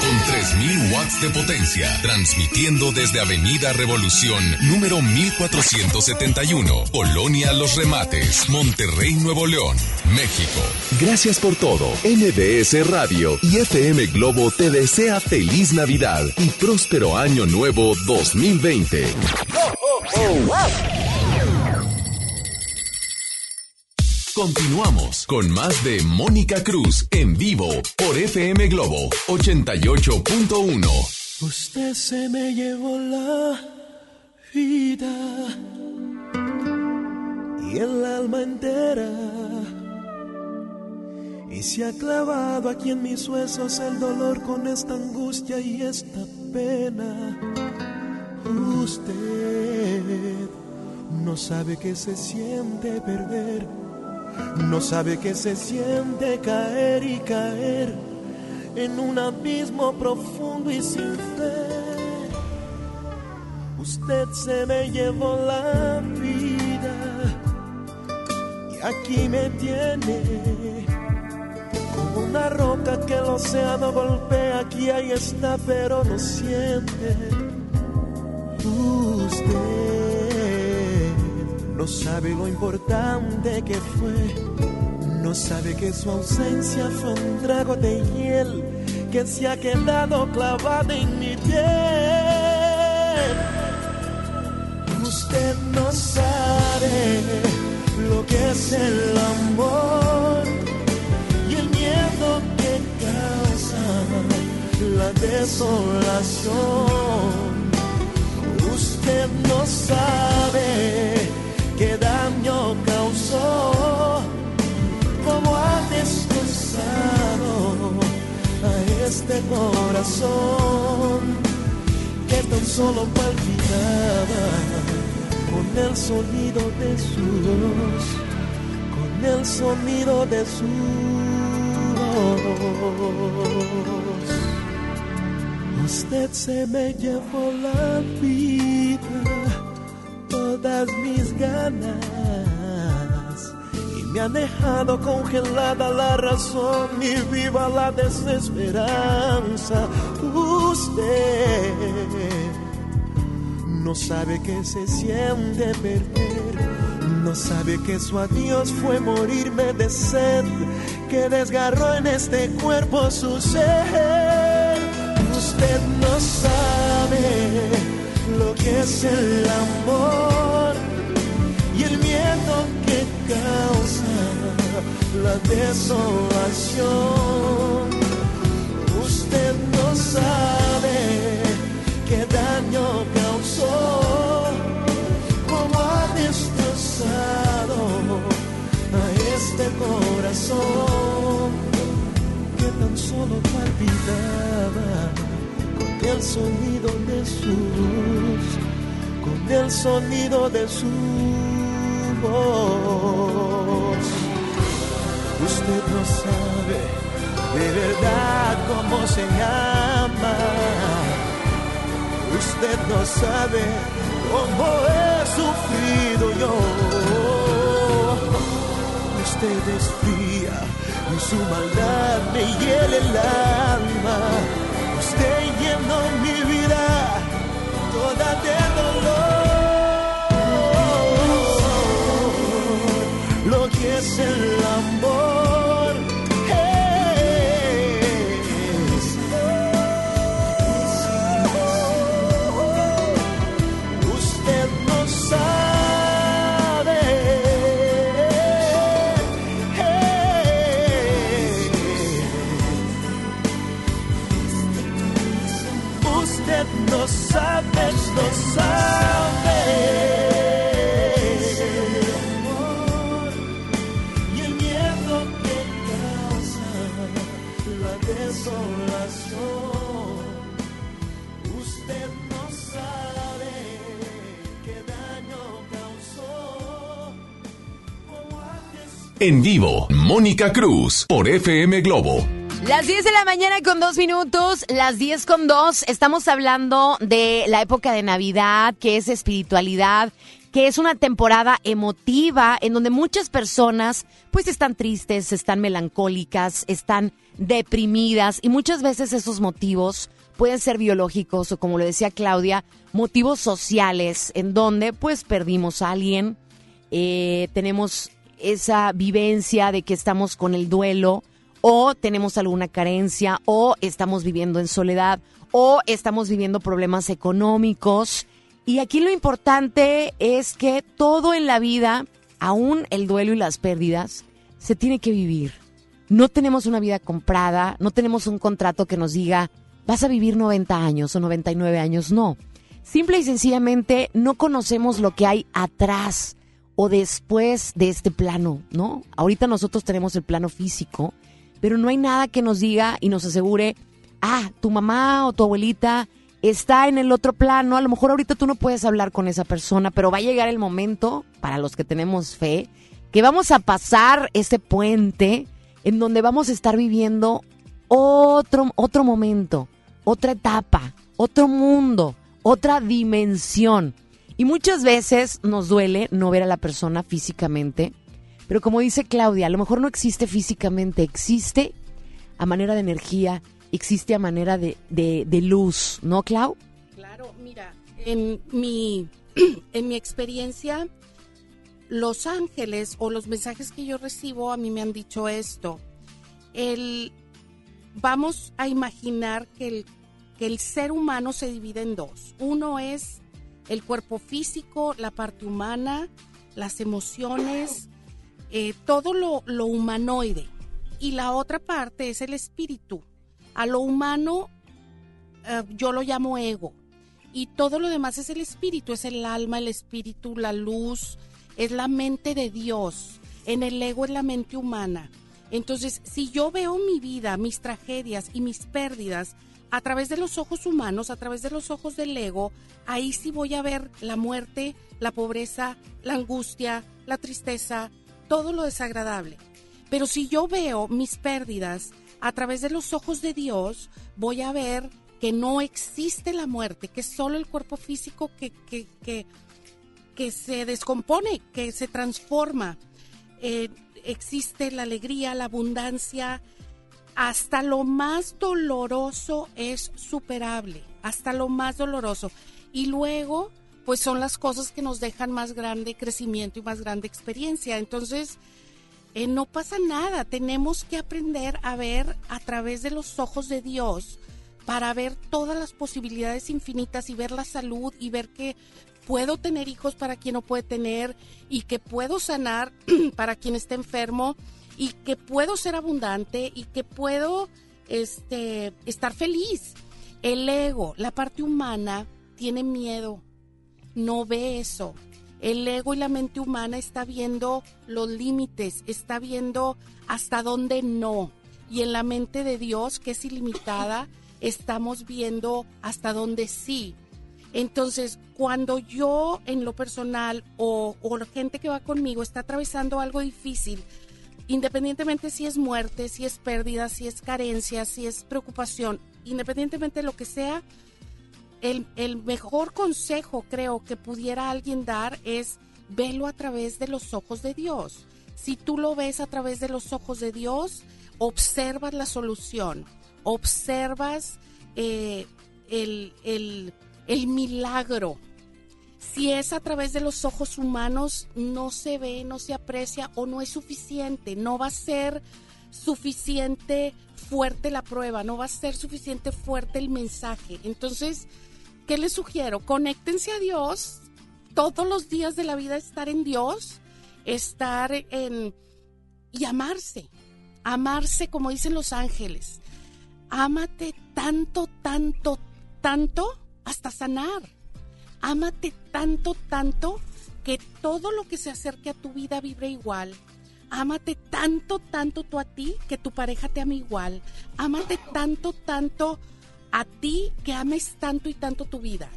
Con 3000 watts de potencia, transmitiendo desde Avenida Revolución, número 1471, Colonia Los Remates, Monterrey, Nuevo León, México. Gracias por todo. NBS Radio y FM Globo te desea feliz Navidad y próspero año nuevo 2020. Continuamos con más de Mónica Cruz en vivo por FM Globo 88.1. Usted se me llevó la vida y el alma entera. Y se ha clavado aquí en mis huesos el dolor con esta angustia y esta pena. Usted no sabe que se siente perder no sabe que se siente caer y caer en un abismo profundo y sin fe. Usted se me llevó la vida y aquí me tiene como una roca que el océano golpea. Aquí ahí está, pero no siente. Usted no sabe lo importante que fue. No sabe que su ausencia fue un trago de hiel que se ha quedado clavado en mi piel. Usted no sabe lo que es el amor y el miedo que causa la desolación. Usted no sabe este corazón que tan solo palpitaba con el sonido de su voz, con el sonido de su voz. Usted se me llevó la vida, todas mis ganas me ha dejado congelada la razón y viva la desesperanza. Usted no sabe que se siente perder, no sabe que su adiós fue morirme de sed, que desgarró en este cuerpo su ser. Usted no sabe lo que es el amor y el miedo que causa la desolación. Usted no sabe qué daño causó, cómo ha destrozado a este corazón que tan solo palpitaba con el sonido de su voz, con el sonido de su voz. Usted no sabe de verdad cómo se llama. Usted no sabe cómo he sufrido yo. Usted es fría su maldad me hiela el alma. Usted llenó mi vida toda de dolor. Lo que es el amor En vivo, Mónica Cruz por FM Globo. Las 10 de la mañana con dos minutos, las 10 con dos, estamos hablando de la época de Navidad, que es espiritualidad, que es una temporada emotiva en donde muchas personas pues están tristes, están melancólicas, están deprimidas y muchas veces esos motivos pueden ser biológicos o como lo decía Claudia, motivos sociales en donde pues perdimos a alguien, eh, tenemos esa vivencia de que estamos con el duelo o tenemos alguna carencia o estamos viviendo en soledad o estamos viviendo problemas económicos. Y aquí lo importante es que todo en la vida, aún el duelo y las pérdidas, se tiene que vivir. No tenemos una vida comprada, no tenemos un contrato que nos diga, vas a vivir 90 años o 99 años, no. Simple y sencillamente no conocemos lo que hay atrás o después de este plano, ¿no? Ahorita nosotros tenemos el plano físico, pero no hay nada que nos diga y nos asegure, ah, tu mamá o tu abuelita está en el otro plano, a lo mejor ahorita tú no puedes hablar con esa persona, pero va a llegar el momento, para los que tenemos fe, que vamos a pasar ese puente en donde vamos a estar viviendo otro, otro momento, otra etapa, otro mundo, otra dimensión. Y muchas veces nos duele no ver a la persona físicamente, Pero como dice Claudia, a lo mejor no existe físicamente, existe a manera de energía, existe a manera de, de, luz, ¿no, Clau? Claro, mira, en mi, (clears throat) en mi experiencia, los ángeles o los mensajes que yo recibo a mí me han dicho esto. El, vamos a imaginar que el, que el ser humano se divide en dos. Uno es el cuerpo físico, la parte humana, las emociones, eh, todo lo, lo humanoide. Y la otra parte es el espíritu. A lo humano eh, yo lo llamo ego. Y todo lo demás es el espíritu, es el alma, el espíritu, la luz, es la mente de Dios. En el ego es la mente humana. Entonces, si yo veo mi vida, mis tragedias y mis pérdidas a través de los ojos humanos, a través de los ojos del ego, ahí sí voy a ver la muerte, la pobreza, la angustia, la tristeza, todo lo desagradable. Pero si yo veo mis pérdidas a través de los ojos de Dios, voy a ver que no existe la muerte, que es solo el cuerpo físico que, que, que, que se descompone, que se transforma. Eh, existe la alegría, la abundancia, hasta lo más doloroso es superable, hasta lo más doloroso. Y luego, pues son las cosas que nos dejan más grande crecimiento y más grande experiencia. Entonces, eh, no pasa nada, tenemos que aprender a ver a través de los ojos de Dios para ver todas las posibilidades infinitas y ver la salud y ver que puedo tener hijos para quien no puede tener y que puedo sanar (clears throat) para quien está enfermo y que puedo ser abundante y que puedo este, estar feliz. El ego, la parte humana, tiene miedo, no ve eso. El ego y la mente humana está viendo los límites, está viendo hasta dónde no. Y en la mente de Dios, que es ilimitada, (laughs) estamos viendo hasta dónde sí. Entonces, cuando yo en lo personal o, o la gente que va conmigo está atravesando algo difícil, independientemente si es muerte, si es pérdida, si es carencia, si es preocupación, independientemente de lo que sea, el, el mejor consejo creo que pudiera alguien dar es velo a través de los ojos de Dios. Si tú lo ves a través de los ojos de Dios, observas la solución, observas eh, el, el, el milagro. Si es a través de los ojos humanos, no se ve, no se aprecia o no es suficiente, no va a ser suficiente fuerte la prueba, no va a ser suficiente fuerte el mensaje. Entonces, ¿qué les sugiero? Conéctense a Dios, todos los días de la vida estar en Dios, estar en y amarse, amarse como dicen los ángeles. Ámate tanto, tanto, tanto hasta sanar. Ámate tanto, tanto que todo lo que se acerque a tu vida vibre igual. Ámate tanto, tanto tú a ti que tu pareja te ame igual. Ámate tanto, tanto a ti que ames tanto y tanto tu vida.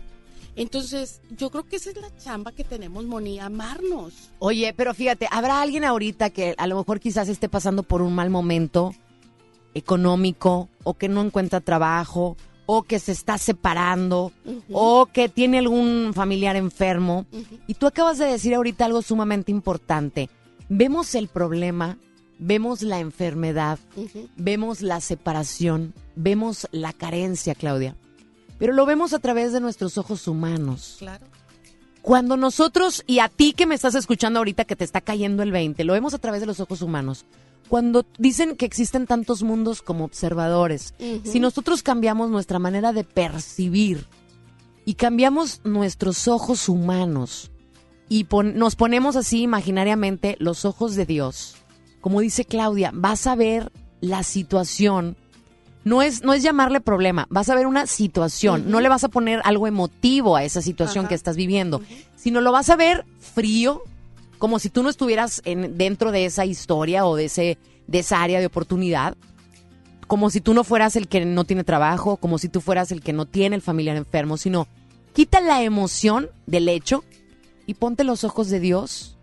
Entonces, yo creo que esa es la chamba que tenemos, Moni, amarnos. Oye, pero fíjate, ¿habrá alguien ahorita que a lo mejor quizás esté pasando por un mal momento económico o que no encuentra trabajo o que se está separando o que tiene algún familiar enfermo? Y tú acabas de decir ahorita algo sumamente importante. Vemos el problema, vemos la enfermedad, vemos la separación, vemos la carencia, Claudia. Pero lo vemos a través de nuestros ojos humanos. Claro. Cuando nosotros, y a ti que me estás escuchando ahorita que te está cayendo el 20, lo vemos a través de los ojos humanos. Cuando dicen que existen tantos mundos como observadores, si nosotros cambiamos nuestra manera de percibir y cambiamos nuestros ojos humanos y pon- nos ponemos así imaginariamente los ojos de Dios, como dice Claudia, vas a ver la situación. No es, no es llamarle problema, vas a ver una situación, no le vas a poner algo emotivo a esa situación que estás viviendo, sino lo vas a ver frío, como si tú no estuvieras en, dentro de esa historia o de, ese, de esa área de oportunidad, como si tú no fueras el que no tiene trabajo, como si tú fueras el que no tiene el familiar enfermo, sino quita la emoción del hecho y ponte los ojos de Dios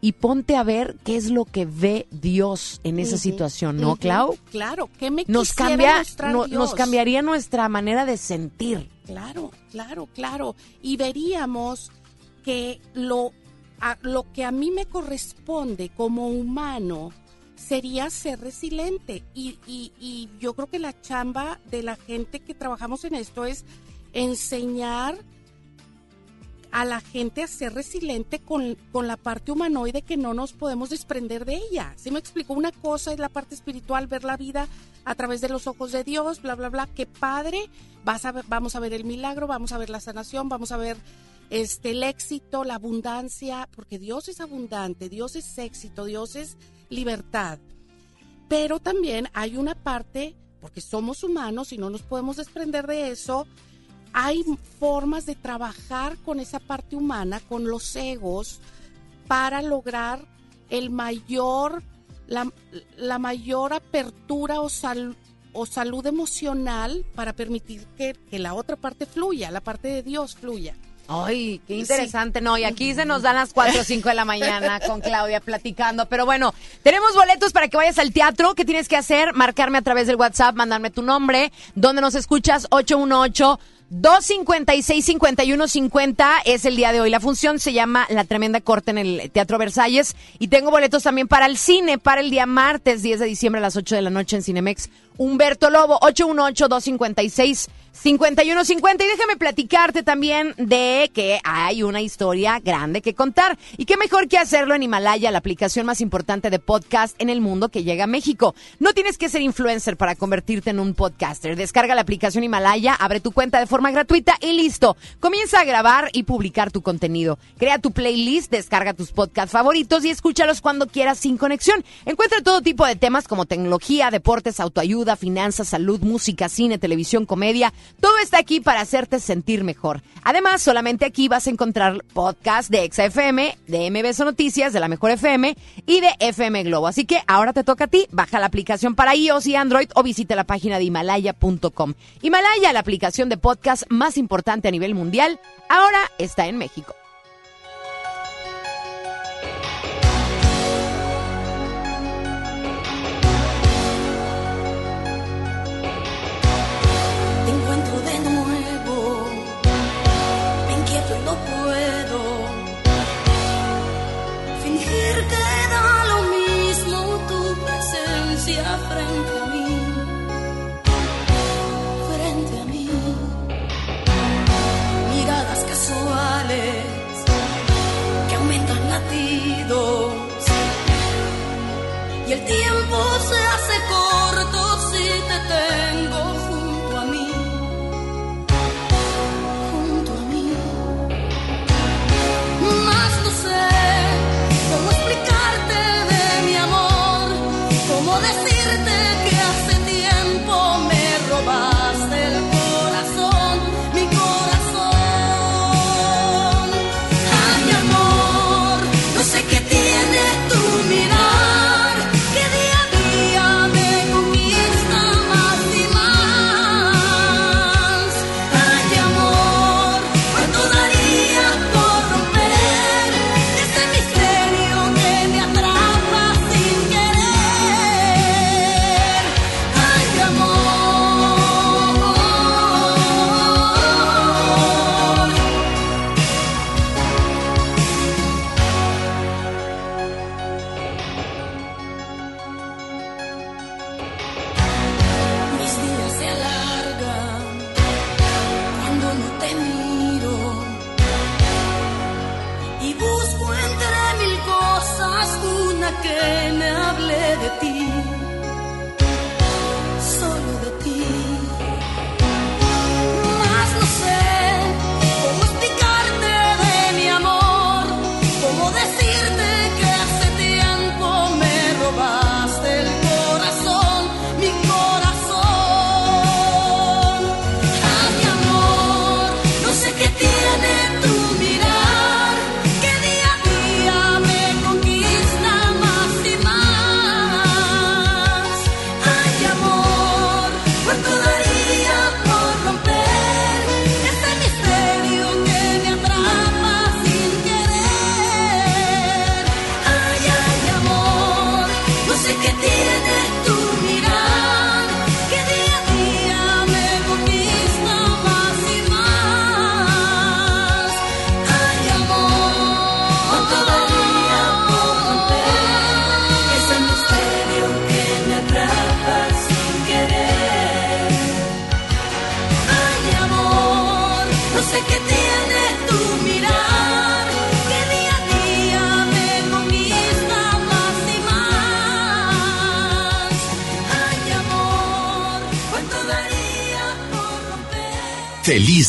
y ponte a ver qué es lo que ve Dios en esa situación, ¿no, ujú. Clau? Claro, ¿qué me Nos, cambia, mostrar no- Dios? nos cambiaría nuestra manera de sentir. Claro, claro, claro. Y veríamos que lo a- lo que a mí me corresponde como humano sería ser resiliente. Y, y- yo creo que la chamba de la gente que trabajamos en esto es enseñar a la gente a ser resiliente con, con la parte humanoide que no nos podemos desprender de ella. ¿Sí me explico? Una cosa es la parte espiritual, ver la vida a través de los ojos de Dios, bla, bla, bla. Qué padre. Vas a vamos a ver el milagro, vamos a ver la sanación, vamos a ver este, el éxito, la abundancia, porque Dios es abundante, Dios es éxito, Dios es libertad. Pero también hay una parte, porque somos humanos y no nos podemos desprender de eso, hay formas de trabajar con esa parte humana, con los egos, para lograr el mayor, la, la mayor apertura o, o salud emocional para permitir que, que la otra parte fluya, la parte de Dios fluya. Ay, qué interesante. No, y aquí se nos dan las 4 o 5 de la mañana con Claudia platicando. Pero bueno, tenemos boletos para que vayas al teatro. ¿Qué tienes que hacer? Marcarme a través del WhatsApp, mandarme tu nombre, donde nos escuchas 818 256 5150 es el día de hoy. La función se llama La Tremenda Corte en el Teatro Versalles. Y tengo boletos también para el cine, para el día martes 10 de diciembre a las 8 de la noche en Cinemex. Humberto Lobo, 818-256-5150. Y déjame platicarte también de que hay una historia grande que contar. Y qué mejor que hacerlo en Himalaya, la aplicación más importante de podcast en el mundo que llega a México. No tienes que ser influencer para convertirte en un podcaster. Descarga la aplicación Himalaya, abre tu cuenta de forma gratuita y listo. Comienza a grabar y publicar tu contenido. Crea tu playlist, descarga tus podcasts favoritos y escúchalos cuando quieras sin conexión. Encuentra todo tipo de temas como tecnología, deportes, autoayuda, finanzas, salud, música, cine, televisión, comedia. Todo está aquí para hacerte sentir mejor. Además, solamente aquí vas a encontrar podcasts de XFM, de MBS Noticias, de la Mejor FM y de FM Globo. Así que ahora te toca a ti. Baja la aplicación para iOS y Android o visita la página de Himalaya.com. Himalaya, la aplicación de podcast más importante a nivel mundial, ahora está en México. Que aumentan latidos. Y el tiempo se hace corto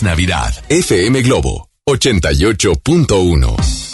Navidad. FM Globo 88.1.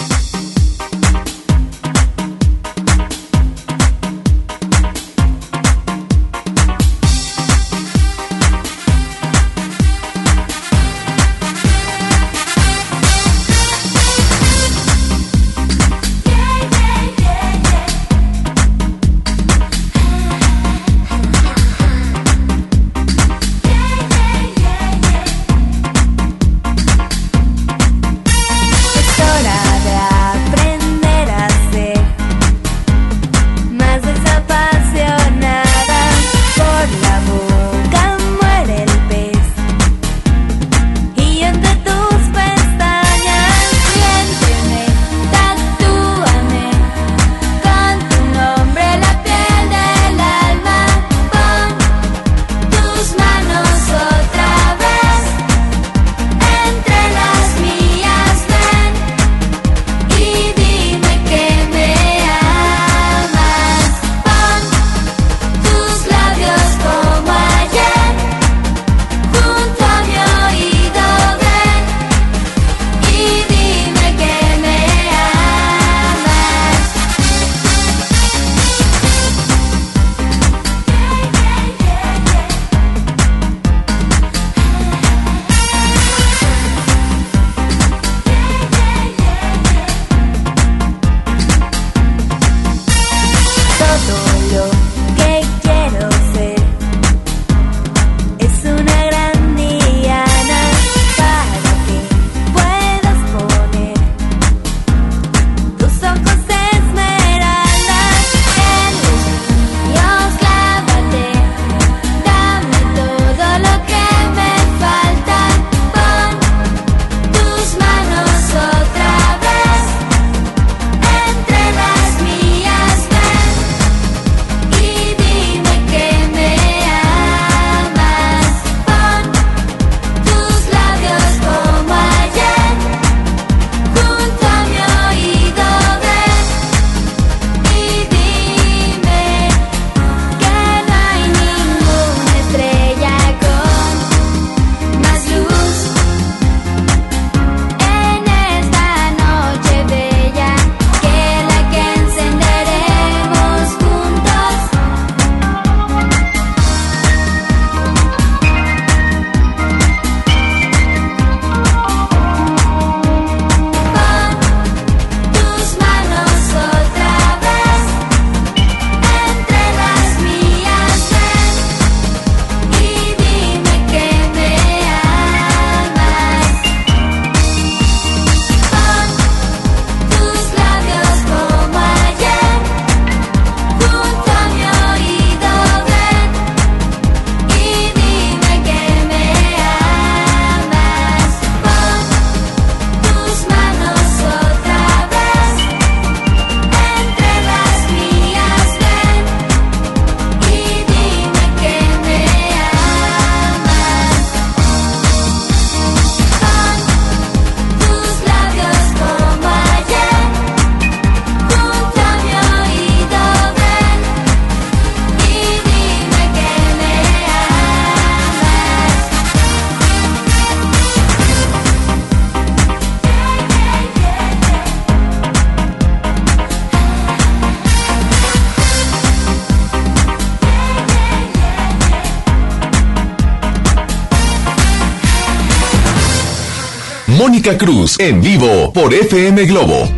Cruz en vivo por FM Globo.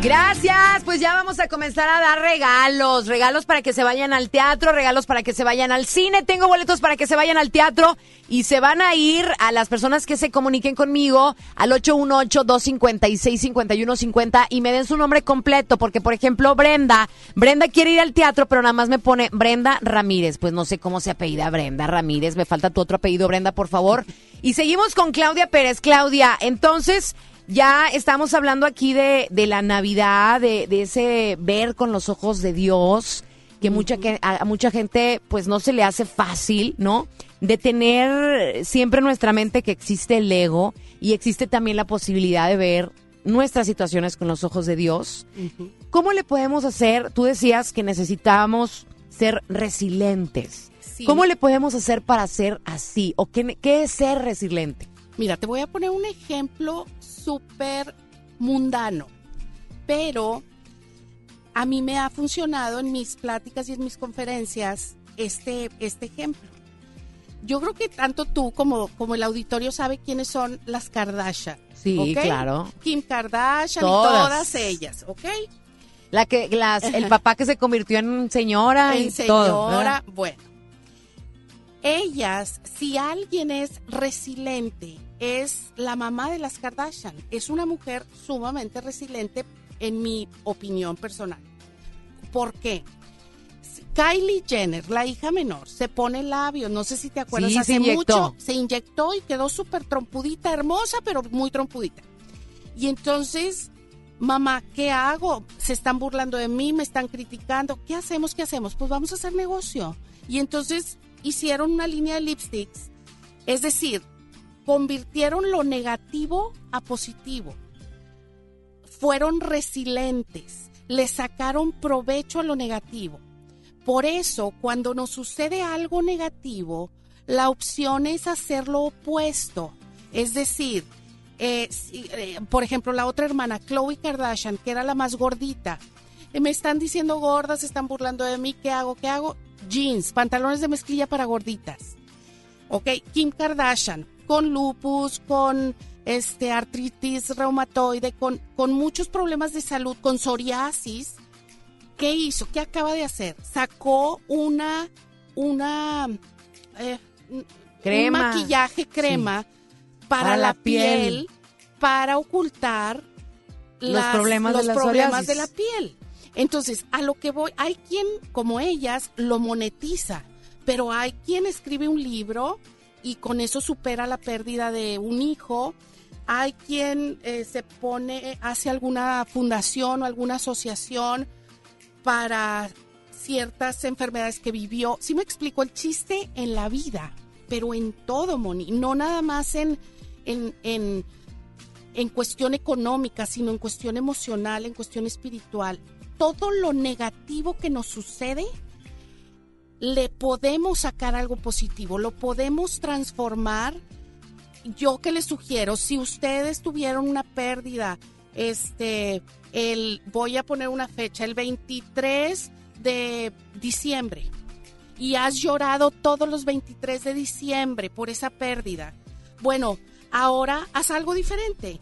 Gracias, pues ya vamos a comenzar a dar regalos, regalos para que se vayan al teatro, regalos para que se vayan al cine, tengo boletos para que se vayan al teatro y se van a ir a las personas que se comuniquen conmigo al 818-256-5150 y me den su nombre completo, porque por ejemplo Brenda, Brenda quiere ir al teatro, pero nada más me pone Brenda Ramírez, pues no sé cómo se apellida Brenda Ramírez, me falta tu otro apellido Brenda, por favor. Y seguimos con Claudia Pérez, Claudia, entonces... Ya estamos hablando aquí de, de la Navidad, de, de ese ver con los ojos de Dios, que mucha, que a mucha gente pues no se le hace fácil, ¿no? De tener siempre en nuestra mente que existe el ego y existe también la posibilidad de ver nuestras situaciones con los ojos de Dios. ¿Cómo le podemos hacer? Tú decías que necesitábamos ser resilientes. Sí. ¿Cómo le podemos hacer para ser así? ¿O qué, qué es ser resiliente? Mira, te voy a poner un ejemplo súper mundano, pero a mí me ha funcionado en mis pláticas y en mis conferencias este, este ejemplo. Yo creo que tanto tú como, como el auditorio sabe quiénes son las Kardashian. Sí, claro. Kim Kardashian Todas. y todas ellas, ¿ok? La que, las, el papá que se convirtió en señora y en todo. señora, bueno. Ellas, si alguien es resiliente, es la mamá de las Kardashian. Es una mujer sumamente resiliente, en mi opinión personal. ¿Por qué? Kylie Jenner, la hija menor, se pone labios, no sé si te acuerdas, Sí, se hace inyectó. mucho se inyectó y quedó súper trompudita, hermosa, pero muy trompudita. Y entonces, mamá, ¿qué hago? Se están burlando de mí, me están criticando. ¿Qué hacemos? ¿Qué hacemos? Pues vamos a hacer negocio. Y entonces hicieron una línea de lipsticks. Es decir, convirtieron lo negativo a positivo. Fueron resilientes, le sacaron provecho a lo negativo. Por eso, cuando nos sucede algo negativo, la opción es hacer lo opuesto. Es decir, eh, eh, por ejemplo, la otra hermana, Chloe Kardashian, que era la más gordita, eh, me están diciendo gordas, se están burlando de mí, ¿qué hago? ¿Qué hago? Jeans, pantalones de mezclilla para gorditas. Ok, Kim Kardashian, con lupus, con este artritis reumatoide, con, con muchos problemas de salud, con psoriasis. ¿Qué hizo? ¿Qué acaba de hacer? Sacó una, una eh, un Crema. maquillaje crema para, Para la, la piel, piel. para ocultar Los problemas de los problemas de la piel. Entonces, a lo que voy, hay quien, como ellas, lo monetiza, pero hay quien escribe un libro y con eso supera la pérdida de un hijo. Hay quien eh, se pone, hace alguna fundación o alguna asociación para ciertas enfermedades que vivió. Si me explico, el chiste en la vida, pero en todo, Moni, no nada más en, en, en, en cuestión económica, sino en cuestión emocional, en cuestión espiritual. Todo lo negativo que nos sucede, le podemos sacar algo positivo, lo podemos transformar. Yo que les sugiero, si ustedes tuvieron una pérdida, este, el, voy a poner una fecha, el 23 de diciembre, y has llorado todos los 23 de diciembre por esa pérdida. Bueno, ahora haz algo diferente.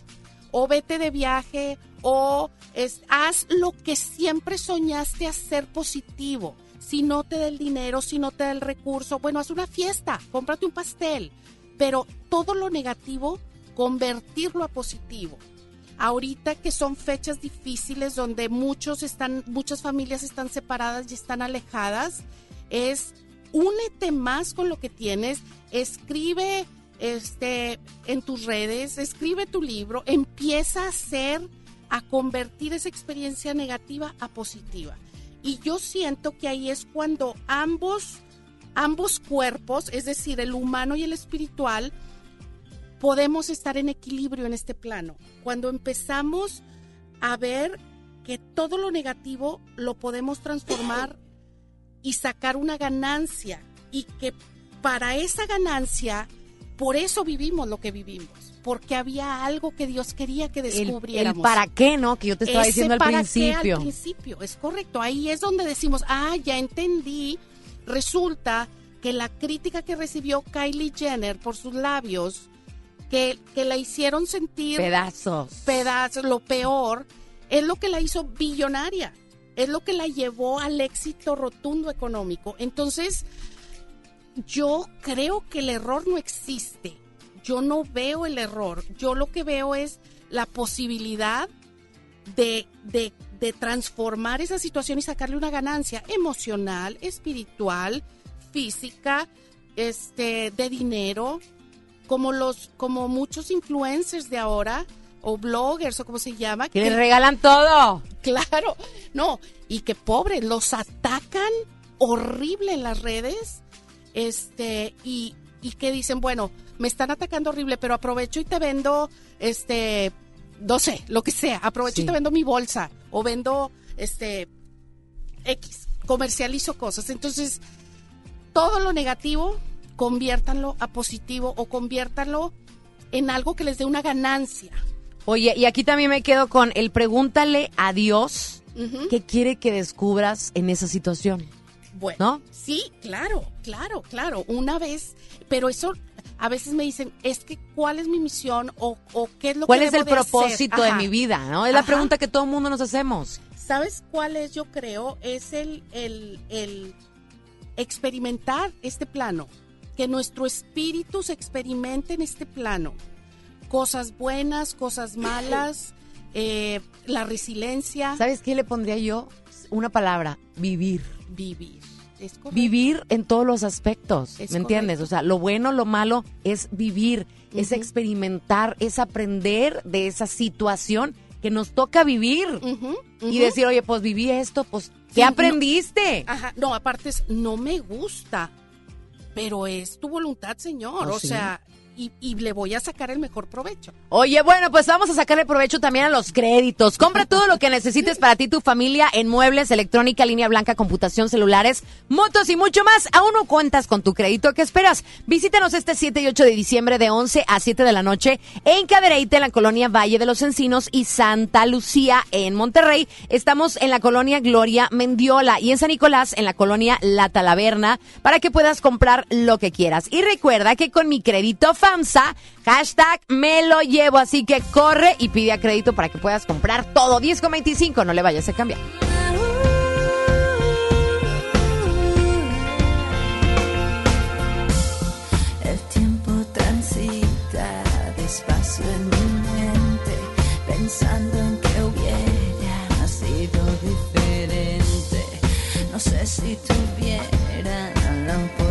O vete de viaje, o es- haz lo que siempre soñaste hacer positivo. Si no te da el dinero, si no te da el recurso, bueno, haz una fiesta, cómprate un pastel. Pero todo lo negativo, convertirlo a positivo. Ahorita que son fechas difíciles donde muchos están, muchas familias están separadas y están alejadas, es únete más con lo que tienes, escribe este en tus redes, escribe tu libro, empieza a hacer a convertir esa experiencia negativa a positiva. Y yo siento que ahí es cuando ambos ambos cuerpos, es decir, el humano y el espiritual, podemos estar en equilibrio en este plano. Cuando empezamos a ver que todo lo negativo lo podemos transformar y sacar una ganancia y que para esa ganancia, por eso vivimos lo que vivimos, porque había algo que Dios quería que descubriéramos. el para qué, ¿no? Que yo te estaba Ese diciendo al para qué principio. al principio, es correcto. Ahí es donde decimos, ah, ya entendí. Resulta que la crítica que recibió Kylie Jenner por sus labios, que, que la hicieron sentir Pedazos. pedazos, lo peor, es lo que la hizo billonaria. Es lo que la llevó al éxito rotundo económico. Entonces, yo creo que el error no existe. Yo no veo el error. Yo lo que veo es la posibilidad de, de, de transformar esa situación y sacarle una ganancia emocional, espiritual, física, este, de dinero, como los, como muchos influencers de ahora, o bloggers, o como se llama. Que les regalan todo. Claro, no, y que pobres, los atacan horrible en las redes, este, y, y que dicen, bueno, me están atacando horrible, pero aprovecho y te vendo, este, no sé, lo que sea, aprovecho y te vendo mi bolsa, o vendo, este, X, comercializo cosas. Entonces, todo lo negativo, conviértanlo a positivo o conviértanlo en algo que les dé una ganancia. Oye, y aquí también me quedo con el pregúntale a Dios qué quiere que descubras en esa situación. Bueno, ¿No? sí, claro, claro, claro. Una vez, pero eso a veces me dicen, es que ¿cuál es mi misión o, o qué es lo ¿Cuál que es el de propósito de mi vida? ¿no? Es la pregunta que todo el mundo nos hacemos. ¿Sabes cuál es, yo creo? Es el, el, el experimentar este plano. Que nuestro espíritu se experimente en este plano. Cosas buenas, cosas malas, (coughs) eh, la resiliencia. ¿Sabes qué le pondría yo? Una palabra, vivir. Vivir. Vivir en todos los aspectos, Es ¿me entiendes? O sea, lo bueno, lo malo es vivir, es experimentar, es aprender de esa situación que nos toca vivir. Y decir, oye, pues viví esto, pues, ¿qué Sí, no- aprendiste? Ajá, no, aparte es, no me gusta, pero es tu voluntad, Señor. ¿Oh, o sí? sea, y, le voy a sacar el mejor provecho. Oye, bueno, pues vamos a sacarle provecho también a los créditos. Compra todo lo que necesites para ti, tu familia, en muebles, electrónica, línea blanca, computación, celulares, motos y mucho más. Aún no cuentas con tu crédito. ¿Qué esperas? Visítanos este 7 y 8 de diciembre de 11 a 7 de la noche en Cadereyte, en la colonia Valle de los Encinos y Santa Lucía en Monterrey. Estamos en la colonia Gloria Mendiola y en San Nicolás en la colonia La Talaverna para que puedas comprar lo que quieras. Y recuerda que con mi crédito Hashtag me lo llevo, así que corre y pide a crédito para que puedas comprar todo. 10,25, no le vayas a cambiar. El tiempo transita despacio en mi mente, pensando en que hubiera sido diferente. No sé si tuviera la oportunidad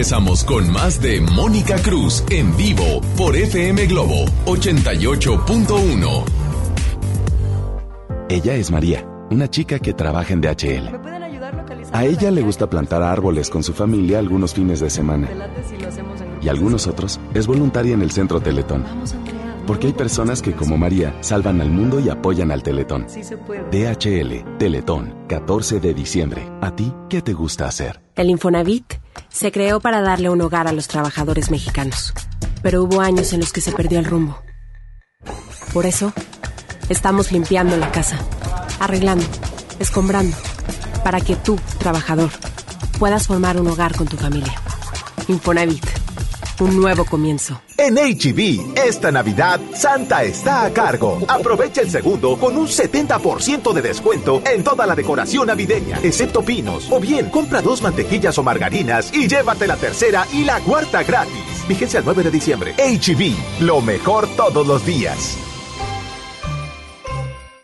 regresamos con más de Mónica Cruz en vivo por FM Globo 88.1. Ella es María, una chica que trabaja en DHL. A ella le gusta plantar árboles con su familia algunos fines de semana. Y algunos otros es voluntaria en el Centro Teletón. Porque hay personas que, como María, salvan al mundo y apoyan al Teletón. DHL, Teletón, 14 de diciembre. ¿A ti qué te gusta hacer? El Infonavit se creó para darle un hogar a los trabajadores mexicanos. Pero hubo años en los que se perdió el rumbo. Por eso, estamos limpiando la casa, arreglando, escombrando, para que tú, trabajador, puedas formar un hogar con tu familia. Infonavit, un nuevo comienzo. En HB, esta Navidad, Santa está a cargo. Aprovecha el segundo con un 70% de descuento en toda la decoración navideña, excepto pinos. O bien, compra dos mantequillas o margarinas y llévate la tercera y la cuarta gratis. Vigencia el 9 de diciembre. HB, lo mejor todos los días.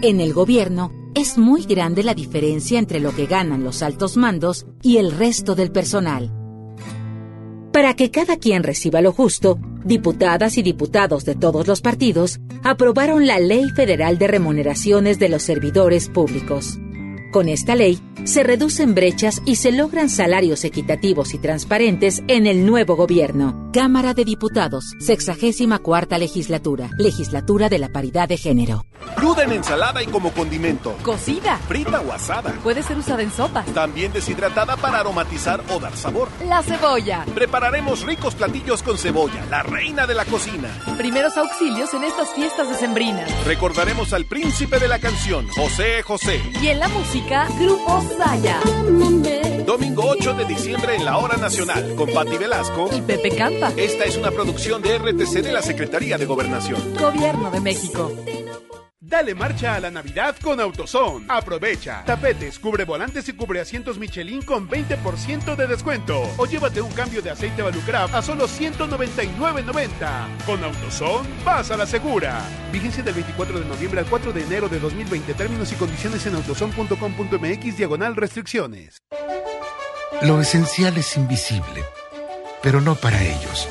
En el gobierno es muy grande la diferencia entre lo que ganan los altos mandos y el resto del personal. Para que cada quien reciba lo justo, diputadas y diputados de todos los partidos aprobaron la Ley Federal de Remuneraciones de los Servidores Públicos. Con esta ley, se reducen brechas y se logran salarios equitativos y transparentes en el nuevo gobierno. Cámara de Diputados, 64 legislatura, legislatura de la paridad de género. Cruda en ensalada y como condimento. Cocida. Frita o asada. Puede ser usada en sopa. También deshidratada para aromatizar o dar sabor. La cebolla. Prepararemos ricos platillos con cebolla, la reina de la cocina. Primeros auxilios en estas fiestas decembrinas. Recordaremos al príncipe de la canción, José José. Y en la música, Grupo Saya. Domingo 8 de diciembre en la Hora Nacional, con Patti Velasco y Pepe Campa. Esta es una producción de RTC de la Secretaría de Gobernación. Gobierno de México. Dale marcha a la Navidad con AutoZone. Aprovecha. Tapetes, cubre volantes y cubre asientos Michelin con 20% de descuento. O llévate un cambio de aceite Valucraft a solo 199.90. Con AutoZone, vas a la segura. Vigencia del 24 de noviembre al 4 de enero de 2020. Términos y condiciones en autozone.com.mx diagonal restricciones. Lo esencial es invisible, pero no para ellos.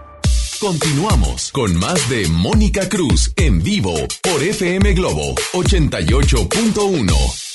Continuamos con más de Mónica Cruz en vivo por FM Globo 88.1.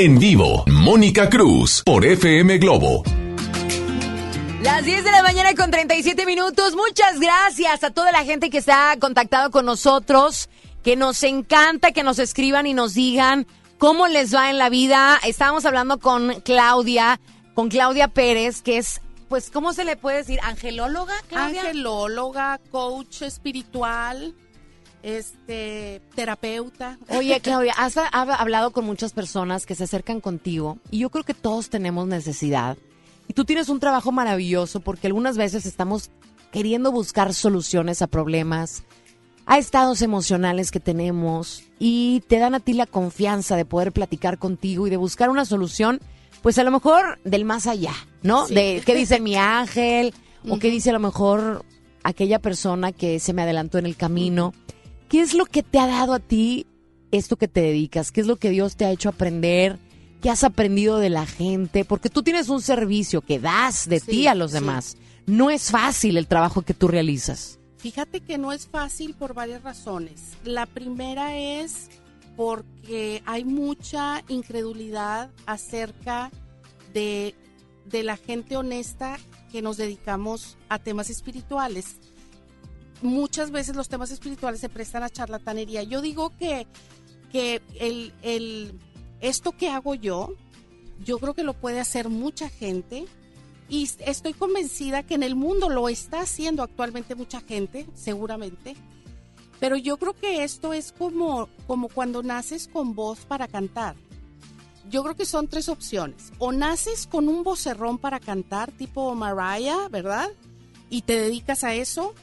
En vivo, Mónica Cruz por FM Globo. Las 10 de la mañana con 37 minutos. Muchas gracias a toda la gente que se ha contactado con nosotros, que nos encanta que nos escriban y nos digan cómo les va en la vida. Estábamos hablando con Claudia, con Claudia Pérez, que es, pues, ¿cómo se le puede decir? ¿Angelóloga, Claudia? Angelóloga, coach espiritual, este, terapeuta. Oye, (laughs) Claudia, has ha- hablado con muchas personas que se acercan contigo y yo creo que todos tenemos necesidad. Y tú tienes un trabajo maravilloso porque algunas veces estamos queriendo buscar soluciones a problemas, a estados emocionales que tenemos y te dan a ti la confianza de poder platicar contigo y de buscar una solución, pues a lo mejor del más allá, ¿no? Sí. De qué dice mi (laughs) ángel o qué dice a lo mejor aquella persona que se me adelantó en el camino. ¿Qué es lo que te ha dado a ti esto que te dedicas? ¿Qué es lo que Dios te ha hecho aprender? ¿Qué has aprendido de la gente? Porque tú tienes un servicio que das de Sí, ti a los sí. demás. No es fácil el trabajo que tú realizas. Fíjate que no es fácil por varias razones. La primera es porque hay mucha incredulidad acerca de, de la gente honesta que nos dedicamos a temas espirituales. Muchas veces los temas espirituales se prestan a charlatanería. Yo digo que, que el, el- esto que hago yo, yo creo que lo puede hacer mucha gente y estoy convencida que en el mundo lo está haciendo actualmente mucha gente, seguramente. Pero yo creo que esto es como, como cuando naces con voz para cantar. Yo creo que son tres opciones. O naces con un vocerrón para cantar, tipo Mariah, ¿verdad? Y te dedicas a eso.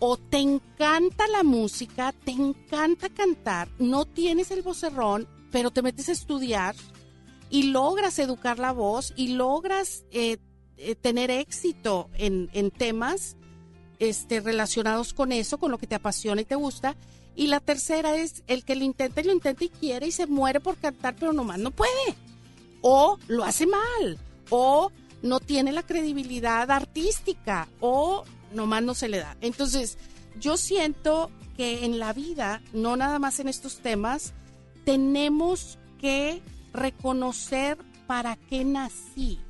O te encanta la música, te encanta cantar, no tienes el vocerrón, pero te metes a estudiar y logras educar la voz y logras eh, eh, tener éxito en, en temas este, relacionados con eso, con lo que te apasiona y te gusta. Y la tercera es el que lo intenta y lo intenta y quiere y se muere por cantar, pero nomás no puede. O lo hace mal, o no tiene la credibilidad artística, o nomás no se le da. Entonces, yo siento que en la vida, no nada más en estos temas, tenemos que reconocer para qué nací,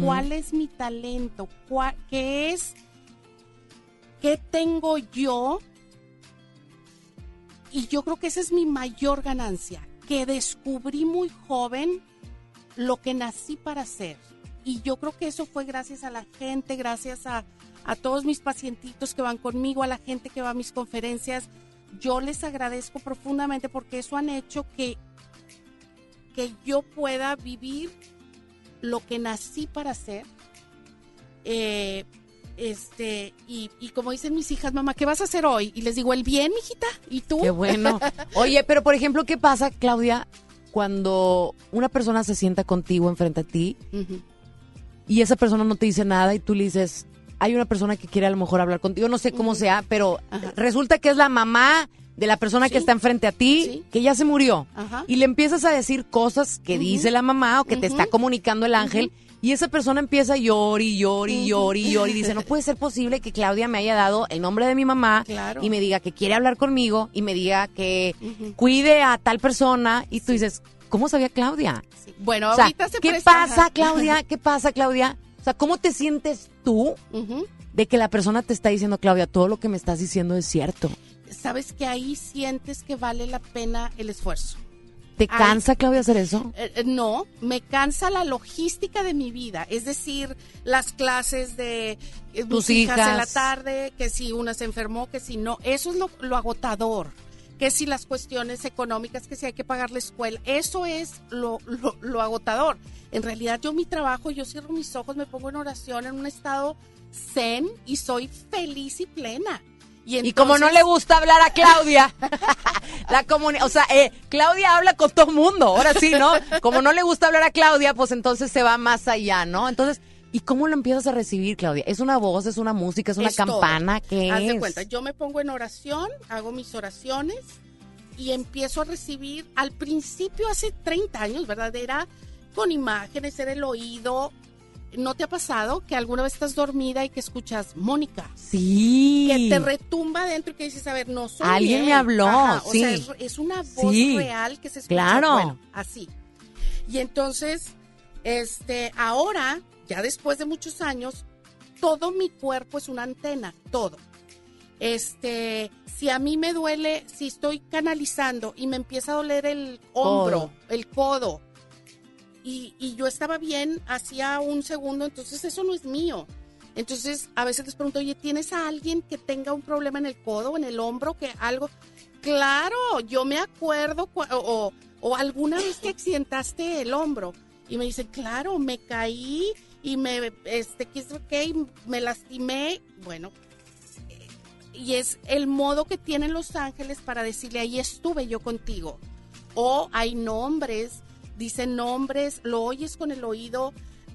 cuál es mi talento, cuál, qué es, qué tengo yo. Y yo creo que esa es mi mayor ganancia, que descubrí muy joven lo que nací para hacer. Y yo creo que eso fue gracias a la gente, gracias a, a todos mis pacientitos que van conmigo, a la gente que va a mis conferencias. Yo les agradezco profundamente porque eso han hecho que, que yo pueda vivir lo que nací para hacer. Eh, este, y, y como dicen mis hijas, mamá, ¿qué vas a hacer hoy? Y les digo, el bien, mijita. ¿Y tú? Qué bueno. (laughs) Oye, pero por ejemplo, ¿qué pasa, Claudia, cuando una persona se sienta contigo enfrente a ti y esa persona no te dice nada y tú le dices, hay una persona que quiere a lo mejor hablar contigo, no sé cómo sea, pero resulta que es la mamá de la persona que está enfrente a ti, que ya se murió, Ajá. y le empiezas a decir cosas que dice la mamá o que te está comunicando el ángel, y esa persona empieza a llorar y llorar y llorar y llorar y dice, no puede ser posible que Claudia me haya dado el nombre de mi mamá Claro. y me diga que quiere hablar conmigo y me diga que cuide a tal persona, y tú dices, ¿cómo sabía Claudia? Bueno, O sea, ahorita se ¿Qué presta, pasa. Claudia? ¿Qué pasa, Claudia? O sea, ¿cómo te sientes tú de que la persona te está diciendo, Claudia, todo lo que me estás diciendo es cierto? Sabes que ahí sientes que vale la pena el esfuerzo. ¿Te Ay. cansa, Claudia, hacer eso? Eh, eh, no, me cansa la logística de mi vida, es decir, las clases de eh, Tus mis hijas en la hijas. tarde, que si una se enfermó, que si no, eso es lo, lo agotador, que si las cuestiones económicas, que si hay que pagar la escuela, eso es lo, lo, lo agotador. En realidad yo mi trabajo, yo cierro mis ojos, me pongo en oración en un estado zen y soy feliz y plena. Y, como no le gusta hablar a Claudia, (laughs) la comuni- o sea, eh, Claudia habla con todo mundo, ahora sí, ¿no? Como no le gusta hablar a Claudia, pues entonces se va más allá, ¿no? Entonces, ¿y cómo lo empiezas a recibir, Claudia? ¿Es una voz, es una música, es una Es todo. campana? ¿Qué Haz es? de cuenta, yo me pongo en oración, hago mis oraciones y empiezo a recibir, al principio hace 30 años, ¿verdad? Era con imágenes, era el oído. ¿No te ha pasado que alguna vez estás dormida y que escuchas Mónica? Sí. Que te retumba adentro y que dices, a ver, no soy Alguien él. me habló, Ajá, o sí. sea, es, es una voz Sí. real que se escucha. Claro. Bueno, así. Y entonces, este, ahora, ya después de muchos años, todo mi cuerpo es una antena, todo. Este, si a mí me duele, si estoy canalizando y me empieza a doler el hombro, Codo. el codo, y, y yo estaba bien hacía un segundo, entonces eso no es mío. Entonces, a veces les pregunto, oye, ¿tienes a alguien que tenga un problema en el codo en el hombro, que algo? Claro, yo me acuerdo, o, o alguna vez que accidentaste el hombro. Y me dicen, claro, me caí y me, este, ¿qué es lo que? Me lastimé. Bueno, eh, y es el modo que tienen los ángeles para decirle, ahí estuve yo contigo. O hay nombres, dicen nombres, lo oyes con el oído.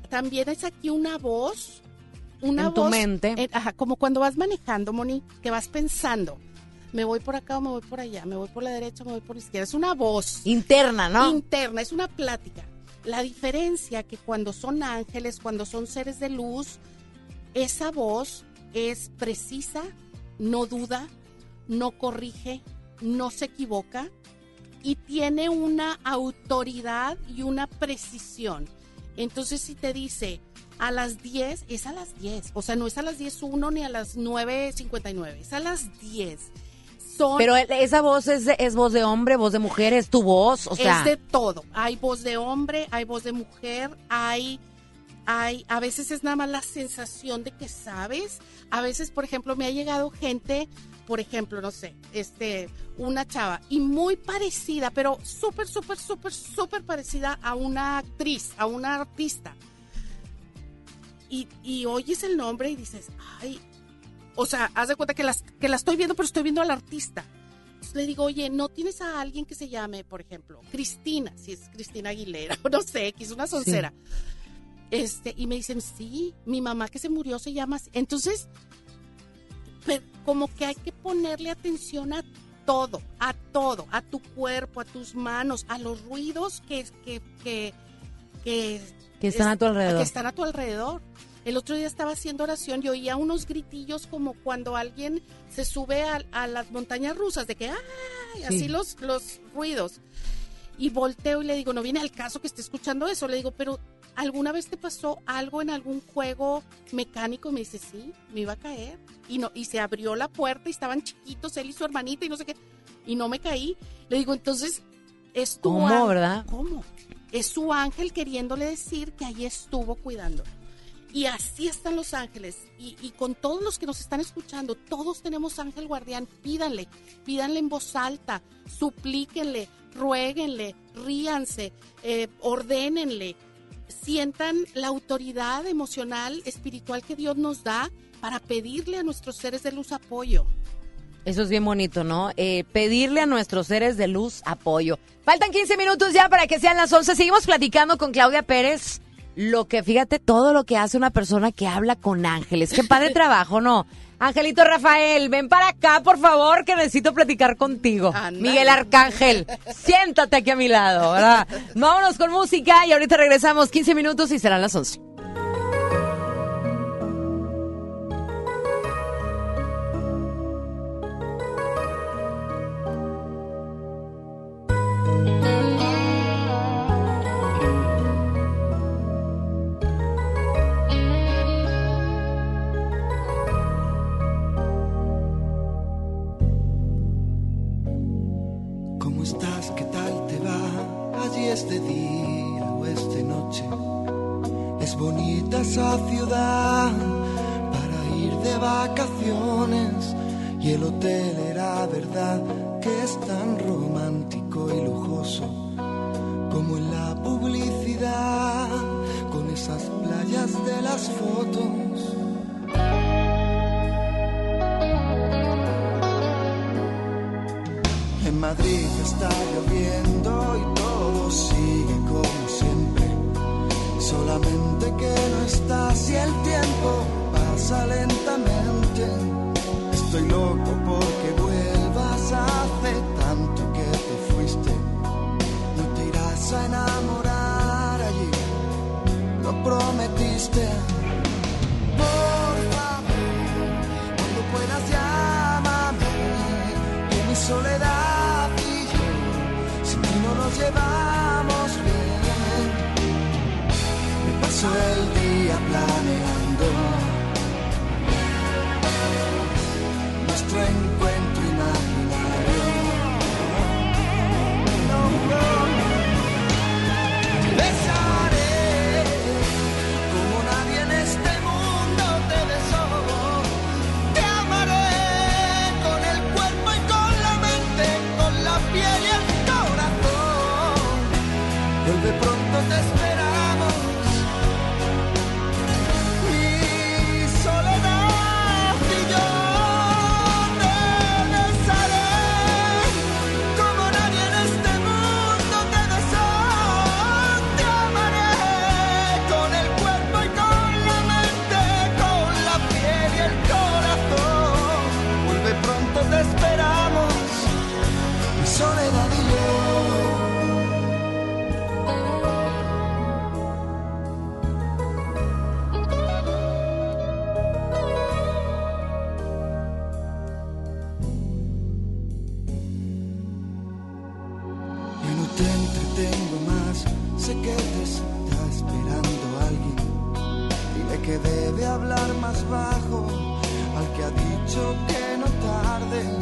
También es aquí una voz, una En tu mente. eh, ajá, como cuando vas manejando, Moni, que vas pensando, me voy por acá o me voy por allá, me voy por la derecha o me voy por la izquierda. Es una voz. Interna, ¿no? Interna, es una plática. La diferencia que cuando son ángeles, cuando son seres de luz, esa voz es precisa, no duda, no corrige, no se equivoca y tiene una autoridad y una precisión. Entonces, si te dice a las 10, es a las 10. O sea, no es a las 10.1 ni a las 9.59, es a las 10. Son, Pero el- esa voz es, es voz de hombre, voz de mujer, es tu voz, o sea. es de todo. Hay voz de hombre, hay voz de mujer, hay, hay, a veces es nada más la sensación de que sabes. A veces, por ejemplo, me ha llegado gente, por ejemplo, no sé, este, una chava y muy parecida, pero súper, súper, súper, súper parecida a una actriz, a una artista. Y, y oyes el nombre y dices, ay, o sea, haz de cuenta que, las, que la estoy viendo, pero estoy viendo al artista. Entonces le digo, oye, ¿no tienes a alguien que se llame, por ejemplo, Cristina? Si es Cristina Aguilera, (laughs) o no sé, que es una soncera. Este, y me dicen, sí, mi mamá que se murió se llama así. Entonces, como que hay que ponerle atención a todo, a todo, a tu cuerpo, a tus manos, a los ruidos que, que, que, que, Que están a tu alrededor. Que están a tu alrededor. El otro día estaba haciendo oración y oía unos gritillos como cuando alguien se sube a, a las montañas rusas, de que ¡ay! Sí. Así los, los ruidos. Y volteo y le digo, no viene al caso que esté escuchando eso. Le digo, pero ¿alguna vez te pasó algo en algún juego mecánico? Me dice, sí, me iba a caer. Y, no, y se abrió la puerta y estaban chiquitos él y su hermanita y no sé qué. Y no me caí. Le digo, entonces, es tu ¿Cómo, ángel- verdad? ¿Cómo? Es su ángel queriéndole decir que ahí estuvo cuidando. Y así están los ángeles. Y, con todos los que nos están escuchando, todos tenemos ángel guardián. Pídanle, pídanle en voz alta, suplíquenle, ruéguenle, ríanse, eh, ordénenle. Sientan la autoridad emocional, espiritual que Dios nos da para pedirle a nuestros seres de luz apoyo. Eso es bien bonito, ¿no? Eh, pedirle a nuestros seres de luz apoyo. Faltan 15 minutos ya para que sean las 11. Seguimos platicando con Claudia Pérez. Lo que, fíjate, todo lo que hace una persona que habla con ángeles. Qué padre (laughs) trabajo, ¿no? Angelito Rafael, ven para acá, por favor, que necesito platicar contigo. Miguel Arcángel, siéntate aquí a mi lado, ¿verdad? Vámonos con música y ahorita regresamos 15 minutos y serán las 11.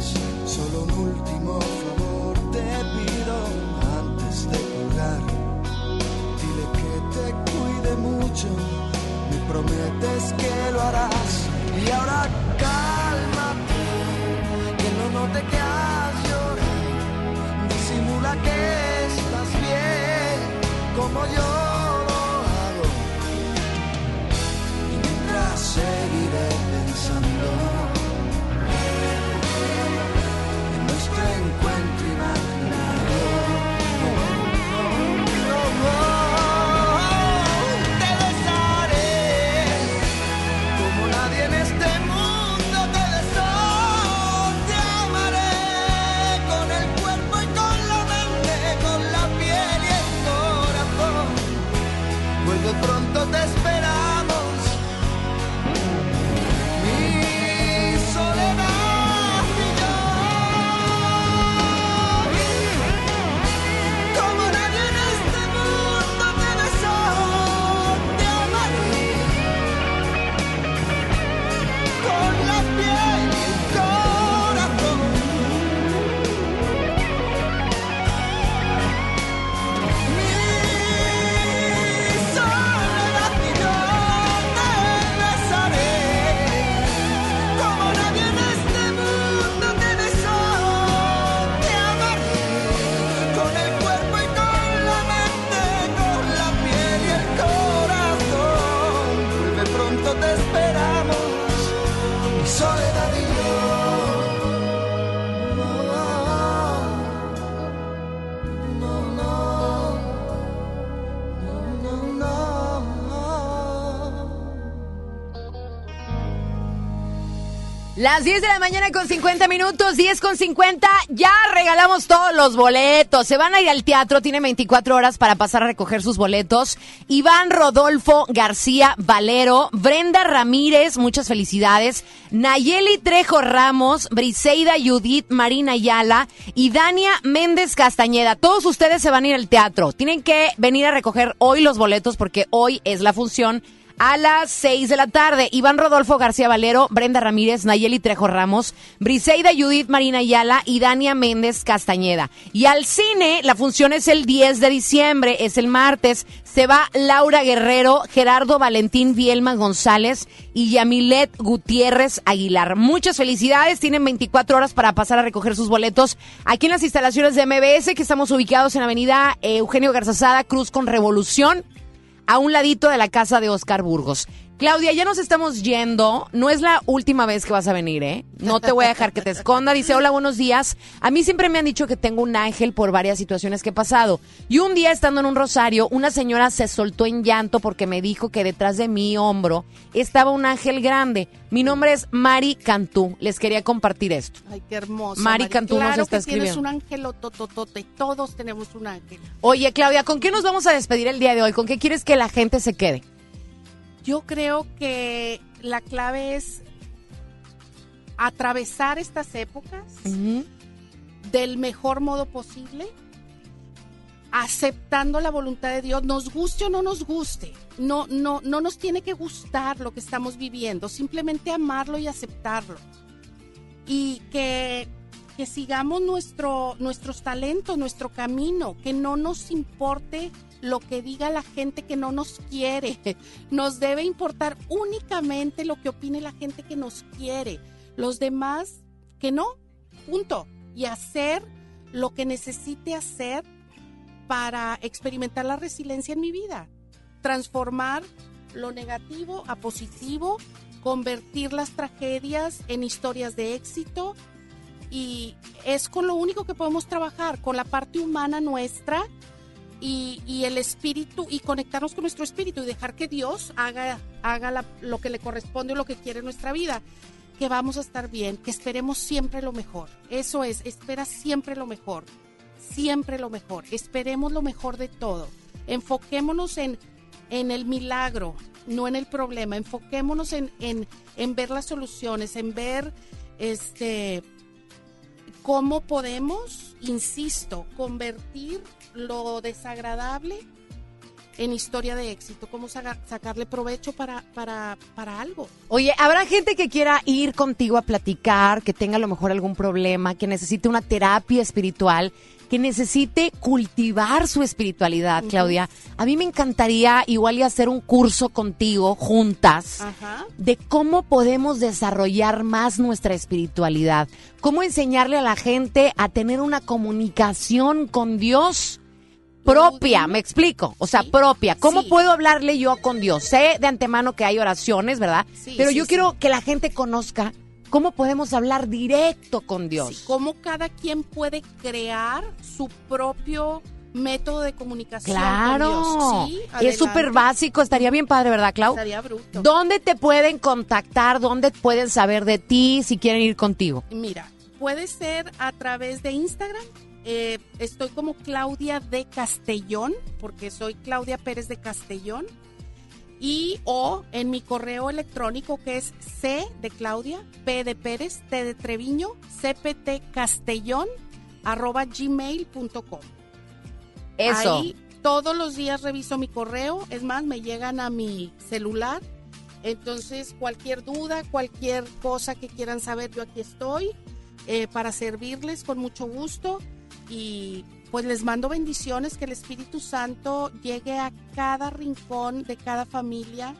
eyes. Las 10 de la mañana con 50 minutos, 10 con 50, ya regalamos todos los boletos. Se van a ir al teatro, tienen 24 horas para pasar a recoger sus boletos. Iván Rodolfo García Valero, Brenda Ramírez, muchas felicidades. Nayeli Trejo Ramos, Briseida Judith Marina Ayala y Dania Méndez Castañeda. Todos ustedes se van a ir al teatro. Tienen que venir a recoger hoy los boletos porque hoy es la función a las 6 de la tarde. Iván Rodolfo García Valero, Brenda Ramírez, Nayeli Trejo Ramos, Briseida Judith Marina Ayala y Dania Méndez Castañeda. Y al cine, la función es el 10 de diciembre, es el martes. Se va Laura Guerrero, Gerardo Valentín Vielma González y Yamilet Gutiérrez Aguilar. Muchas felicidades, tienen 24 horas para pasar a recoger sus boletos aquí en las instalaciones de MBS, que estamos ubicados en Avenida eh, Eugenio Garzazada, Cruz con Revolución a un ladito de la casa de Oscar Burgos. Claudia, ya nos estamos yendo. No es la última vez que vas a venir, ¿eh? No te voy a dejar que te esconda. Dice, hola, buenos días. A mí siempre me han dicho que tengo un ángel por varias situaciones que he pasado. Y un día, estando en un rosario, una señora se soltó en llanto porque me dijo que detrás de mi hombro estaba un ángel grande. Mi nombre es Mari Cantú. Les quería compartir esto. Ay, qué hermoso. Mari Cantú nos está que tienes escribiendo. un ángel tototote. Todos tenemos un ángel. Oye, Claudia, ¿con qué nos vamos a despedir el día de hoy? ¿Con qué quieres que la gente se quede? Yo creo que la clave es atravesar estas épocas del mejor modo posible, aceptando la voluntad de Dios, nos guste o no nos guste. No, no, no nos tiene que gustar lo que estamos viviendo, simplemente amarlo y aceptarlo. y que, que sigamos nuestro, nuestros talentos, nuestro camino, que no nos importe lo que diga la gente que no nos quiere. (laughs) Nos debe importar únicamente lo que opine la gente que nos quiere. Los demás, que no, punto. Y hacer lo que necesite hacer para experimentar la resiliencia en mi vida. Transformar lo negativo a positivo, convertir las tragedias en historias de éxito. Y es con lo único que podemos trabajar, con la parte humana nuestra y, el espíritu y conectarnos con nuestro espíritu y dejar que Dios haga, haga lo que le corresponde o lo que quiere en nuestra vida. Que vamos a estar bien, que esperemos siempre lo mejor. Eso es, espera siempre lo mejor. Siempre lo mejor. Esperemos lo mejor de todo. Enfoquémonos en, en el milagro, no en el problema. Enfoquémonos en, en, en ver las soluciones, en ver este cómo podemos, insisto, convertir lo desagradable en historia de éxito, cómo sacarle provecho para, para, para algo. Oye, ¿habrá gente que quiera ir contigo a platicar, que tenga a lo mejor algún problema, que necesite una terapia espiritual? Que necesite cultivar su espiritualidad, Claudia. A mí me encantaría igual y hacer un curso contigo juntas de cómo podemos desarrollar más nuestra espiritualidad, cómo enseñarle a la gente a tener una comunicación con Dios propia, me explico, o sea, propia. ¿Cómo puedo hablarle yo con Dios? Sé de antemano que hay oraciones, ¿verdad? Pero yo quiero que la gente conozca ¿Cómo podemos hablar directo con Dios? cómo cada quien puede crear su propio método de comunicación. Claro, es súper básico, estaría bien padre, ¿verdad, Clau? Estaría bruto. ¿Dónde te pueden contactar? ¿Dónde pueden saber de ti si quieren ir contigo? Mira, puede ser a través de Instagram. Eh, estoy como Claudia de Castellón, porque soy Claudia Pérez de Castellón y o en mi correo electrónico que es C de Claudia, P de Pérez, T de Treviño, CPT Castellón, arroba gmail.com. Eso. Ahí todos los días reviso mi correo, es más, me llegan a mi celular. Entonces, cualquier duda, cualquier cosa que quieran saber, yo aquí estoy eh, para servirles con mucho gusto. Y pues les mando bendiciones, que el Espíritu Santo llegue a cada rincón de cada familia,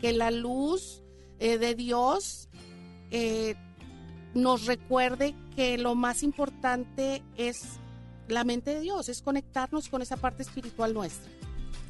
que la luz eh, de Dios eh, nos recuerde que lo más importante es la mente de Dios, es conectarnos con esa parte espiritual nuestra.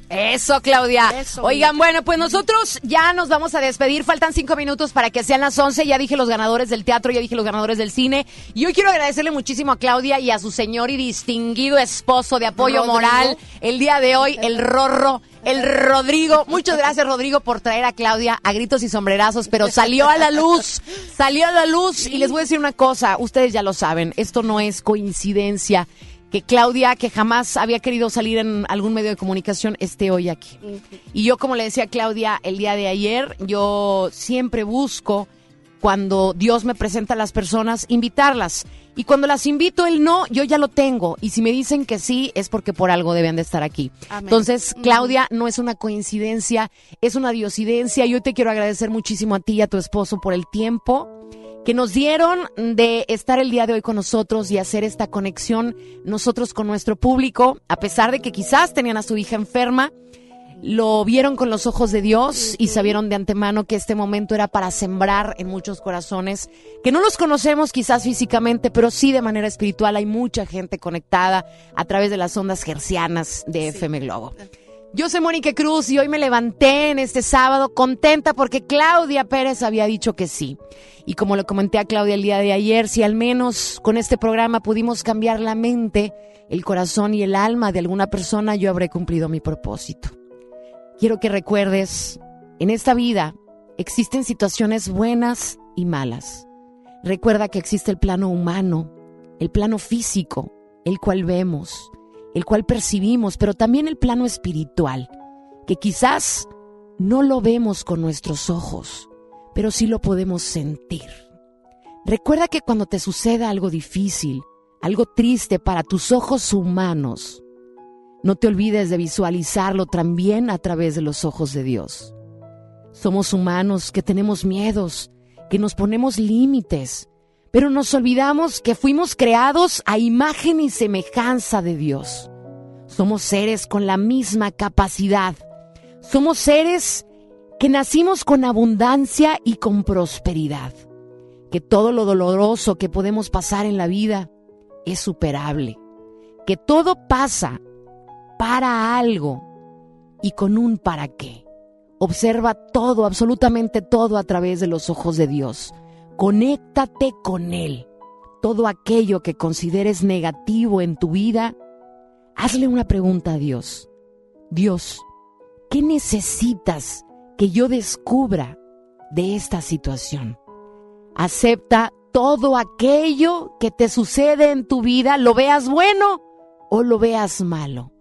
Eso, Claudia. Oigan, bueno, pues nosotros ya nos vamos a despedir. Faltan cinco minutos para que sean las once. Ya dije los ganadores del teatro, ya dije los ganadores del cine. Y hoy quiero agradecerle muchísimo a Claudia y a su señor y distinguido esposo de apoyo moral el día de hoy, el Rorro. El Rodrigo, muchas gracias Rodrigo por traer a Claudia a gritos y sombrerazos, pero salió a la luz, salió a la luz y les voy a decir una cosa, ustedes ya lo saben, esto no es coincidencia que Claudia, que jamás había querido salir en algún medio de comunicación, esté hoy aquí. Y yo, como le decía a Claudia el día de ayer, yo siempre busco, cuando Dios me presenta a las personas, invitarlas. Y cuando las invito, el no, yo ya lo tengo. Y si me dicen que sí, es porque por algo deben de estar aquí. Entonces, Claudia, no es una coincidencia, es una diosidencia. Yo te quiero agradecer muchísimo a ti y a tu esposo por el tiempo que nos dieron de estar el día de hoy con nosotros y hacer esta conexión nosotros con nuestro público, a pesar de que quizás tenían a su hija enferma, lo vieron con los ojos de Dios y sabieron de antemano que este momento era para sembrar en muchos corazones, que no los conocemos quizás físicamente, pero sí de manera espiritual. Hay mucha gente conectada a través de las ondas gercianas de FM Globo. Yo soy Mónica Cruz y hoy me levanté en este sábado contenta porque Claudia Pérez había dicho que sí. Y como le comenté a Claudia el día de ayer, si al menos con este programa pudimos cambiar la mente, el corazón y el alma de alguna persona, yo habré cumplido mi propósito. Quiero que recuerdes, en esta vida existen situaciones buenas y malas. Recuerda que existe el plano humano, el plano físico, el cual vemos el cual percibimos, pero también el plano espiritual, que quizás no lo vemos con nuestros ojos, pero sí lo podemos sentir. Recuerda que cuando te suceda algo difícil, algo triste para tus ojos humanos, no te olvides de visualizarlo también a través de los ojos de Dios. Somos humanos que tenemos miedos, que nos ponemos límites, pero nos olvidamos que fuimos creados a imagen y semejanza de Dios. Somos seres con la misma capacidad. Somos seres que nacimos con abundancia y con prosperidad. Que todo lo doloroso que podemos pasar en la vida es superable. Que todo pasa para algo y con un para qué. Observa todo, absolutamente todo a través de los ojos de Dios. Conéctate con Él. Todo aquello que consideres negativo en tu vida, hazle una pregunta a Dios. Dios, ¿qué necesitas que yo descubra de esta situación? Acepta todo aquello que te sucede en tu vida, lo veas bueno o lo veas malo.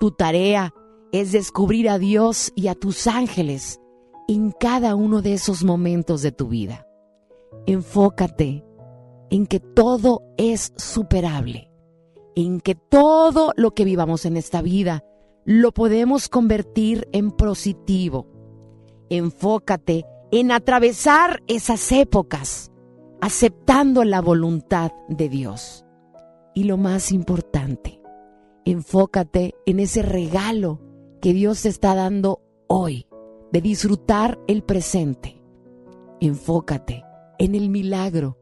Tu tarea es descubrir a Dios y a tus ángeles en cada uno de esos momentos de tu vida. Enfócate en que todo es superable, en que todo lo que vivamos en esta vida lo podemos convertir en positivo. Enfócate en atravesar esas épocas, aceptando la voluntad de Dios. Y lo más importante, enfócate en ese regalo que Dios te está dando hoy, de disfrutar el presente. Enfócate en el milagro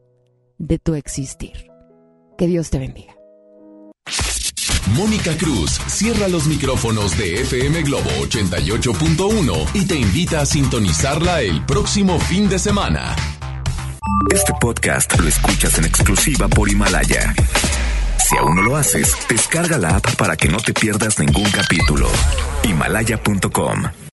de tu existir. Que Dios te bendiga. Mónica Cruz cierra los micrófonos de FM Globo 88.1 y te invita a sintonizarla el próximo fin de semana. Este podcast lo escuchas en exclusiva por Himalaya. Si aún no lo haces, descarga la app para que no te pierdas ningún capítulo. Himalaya.com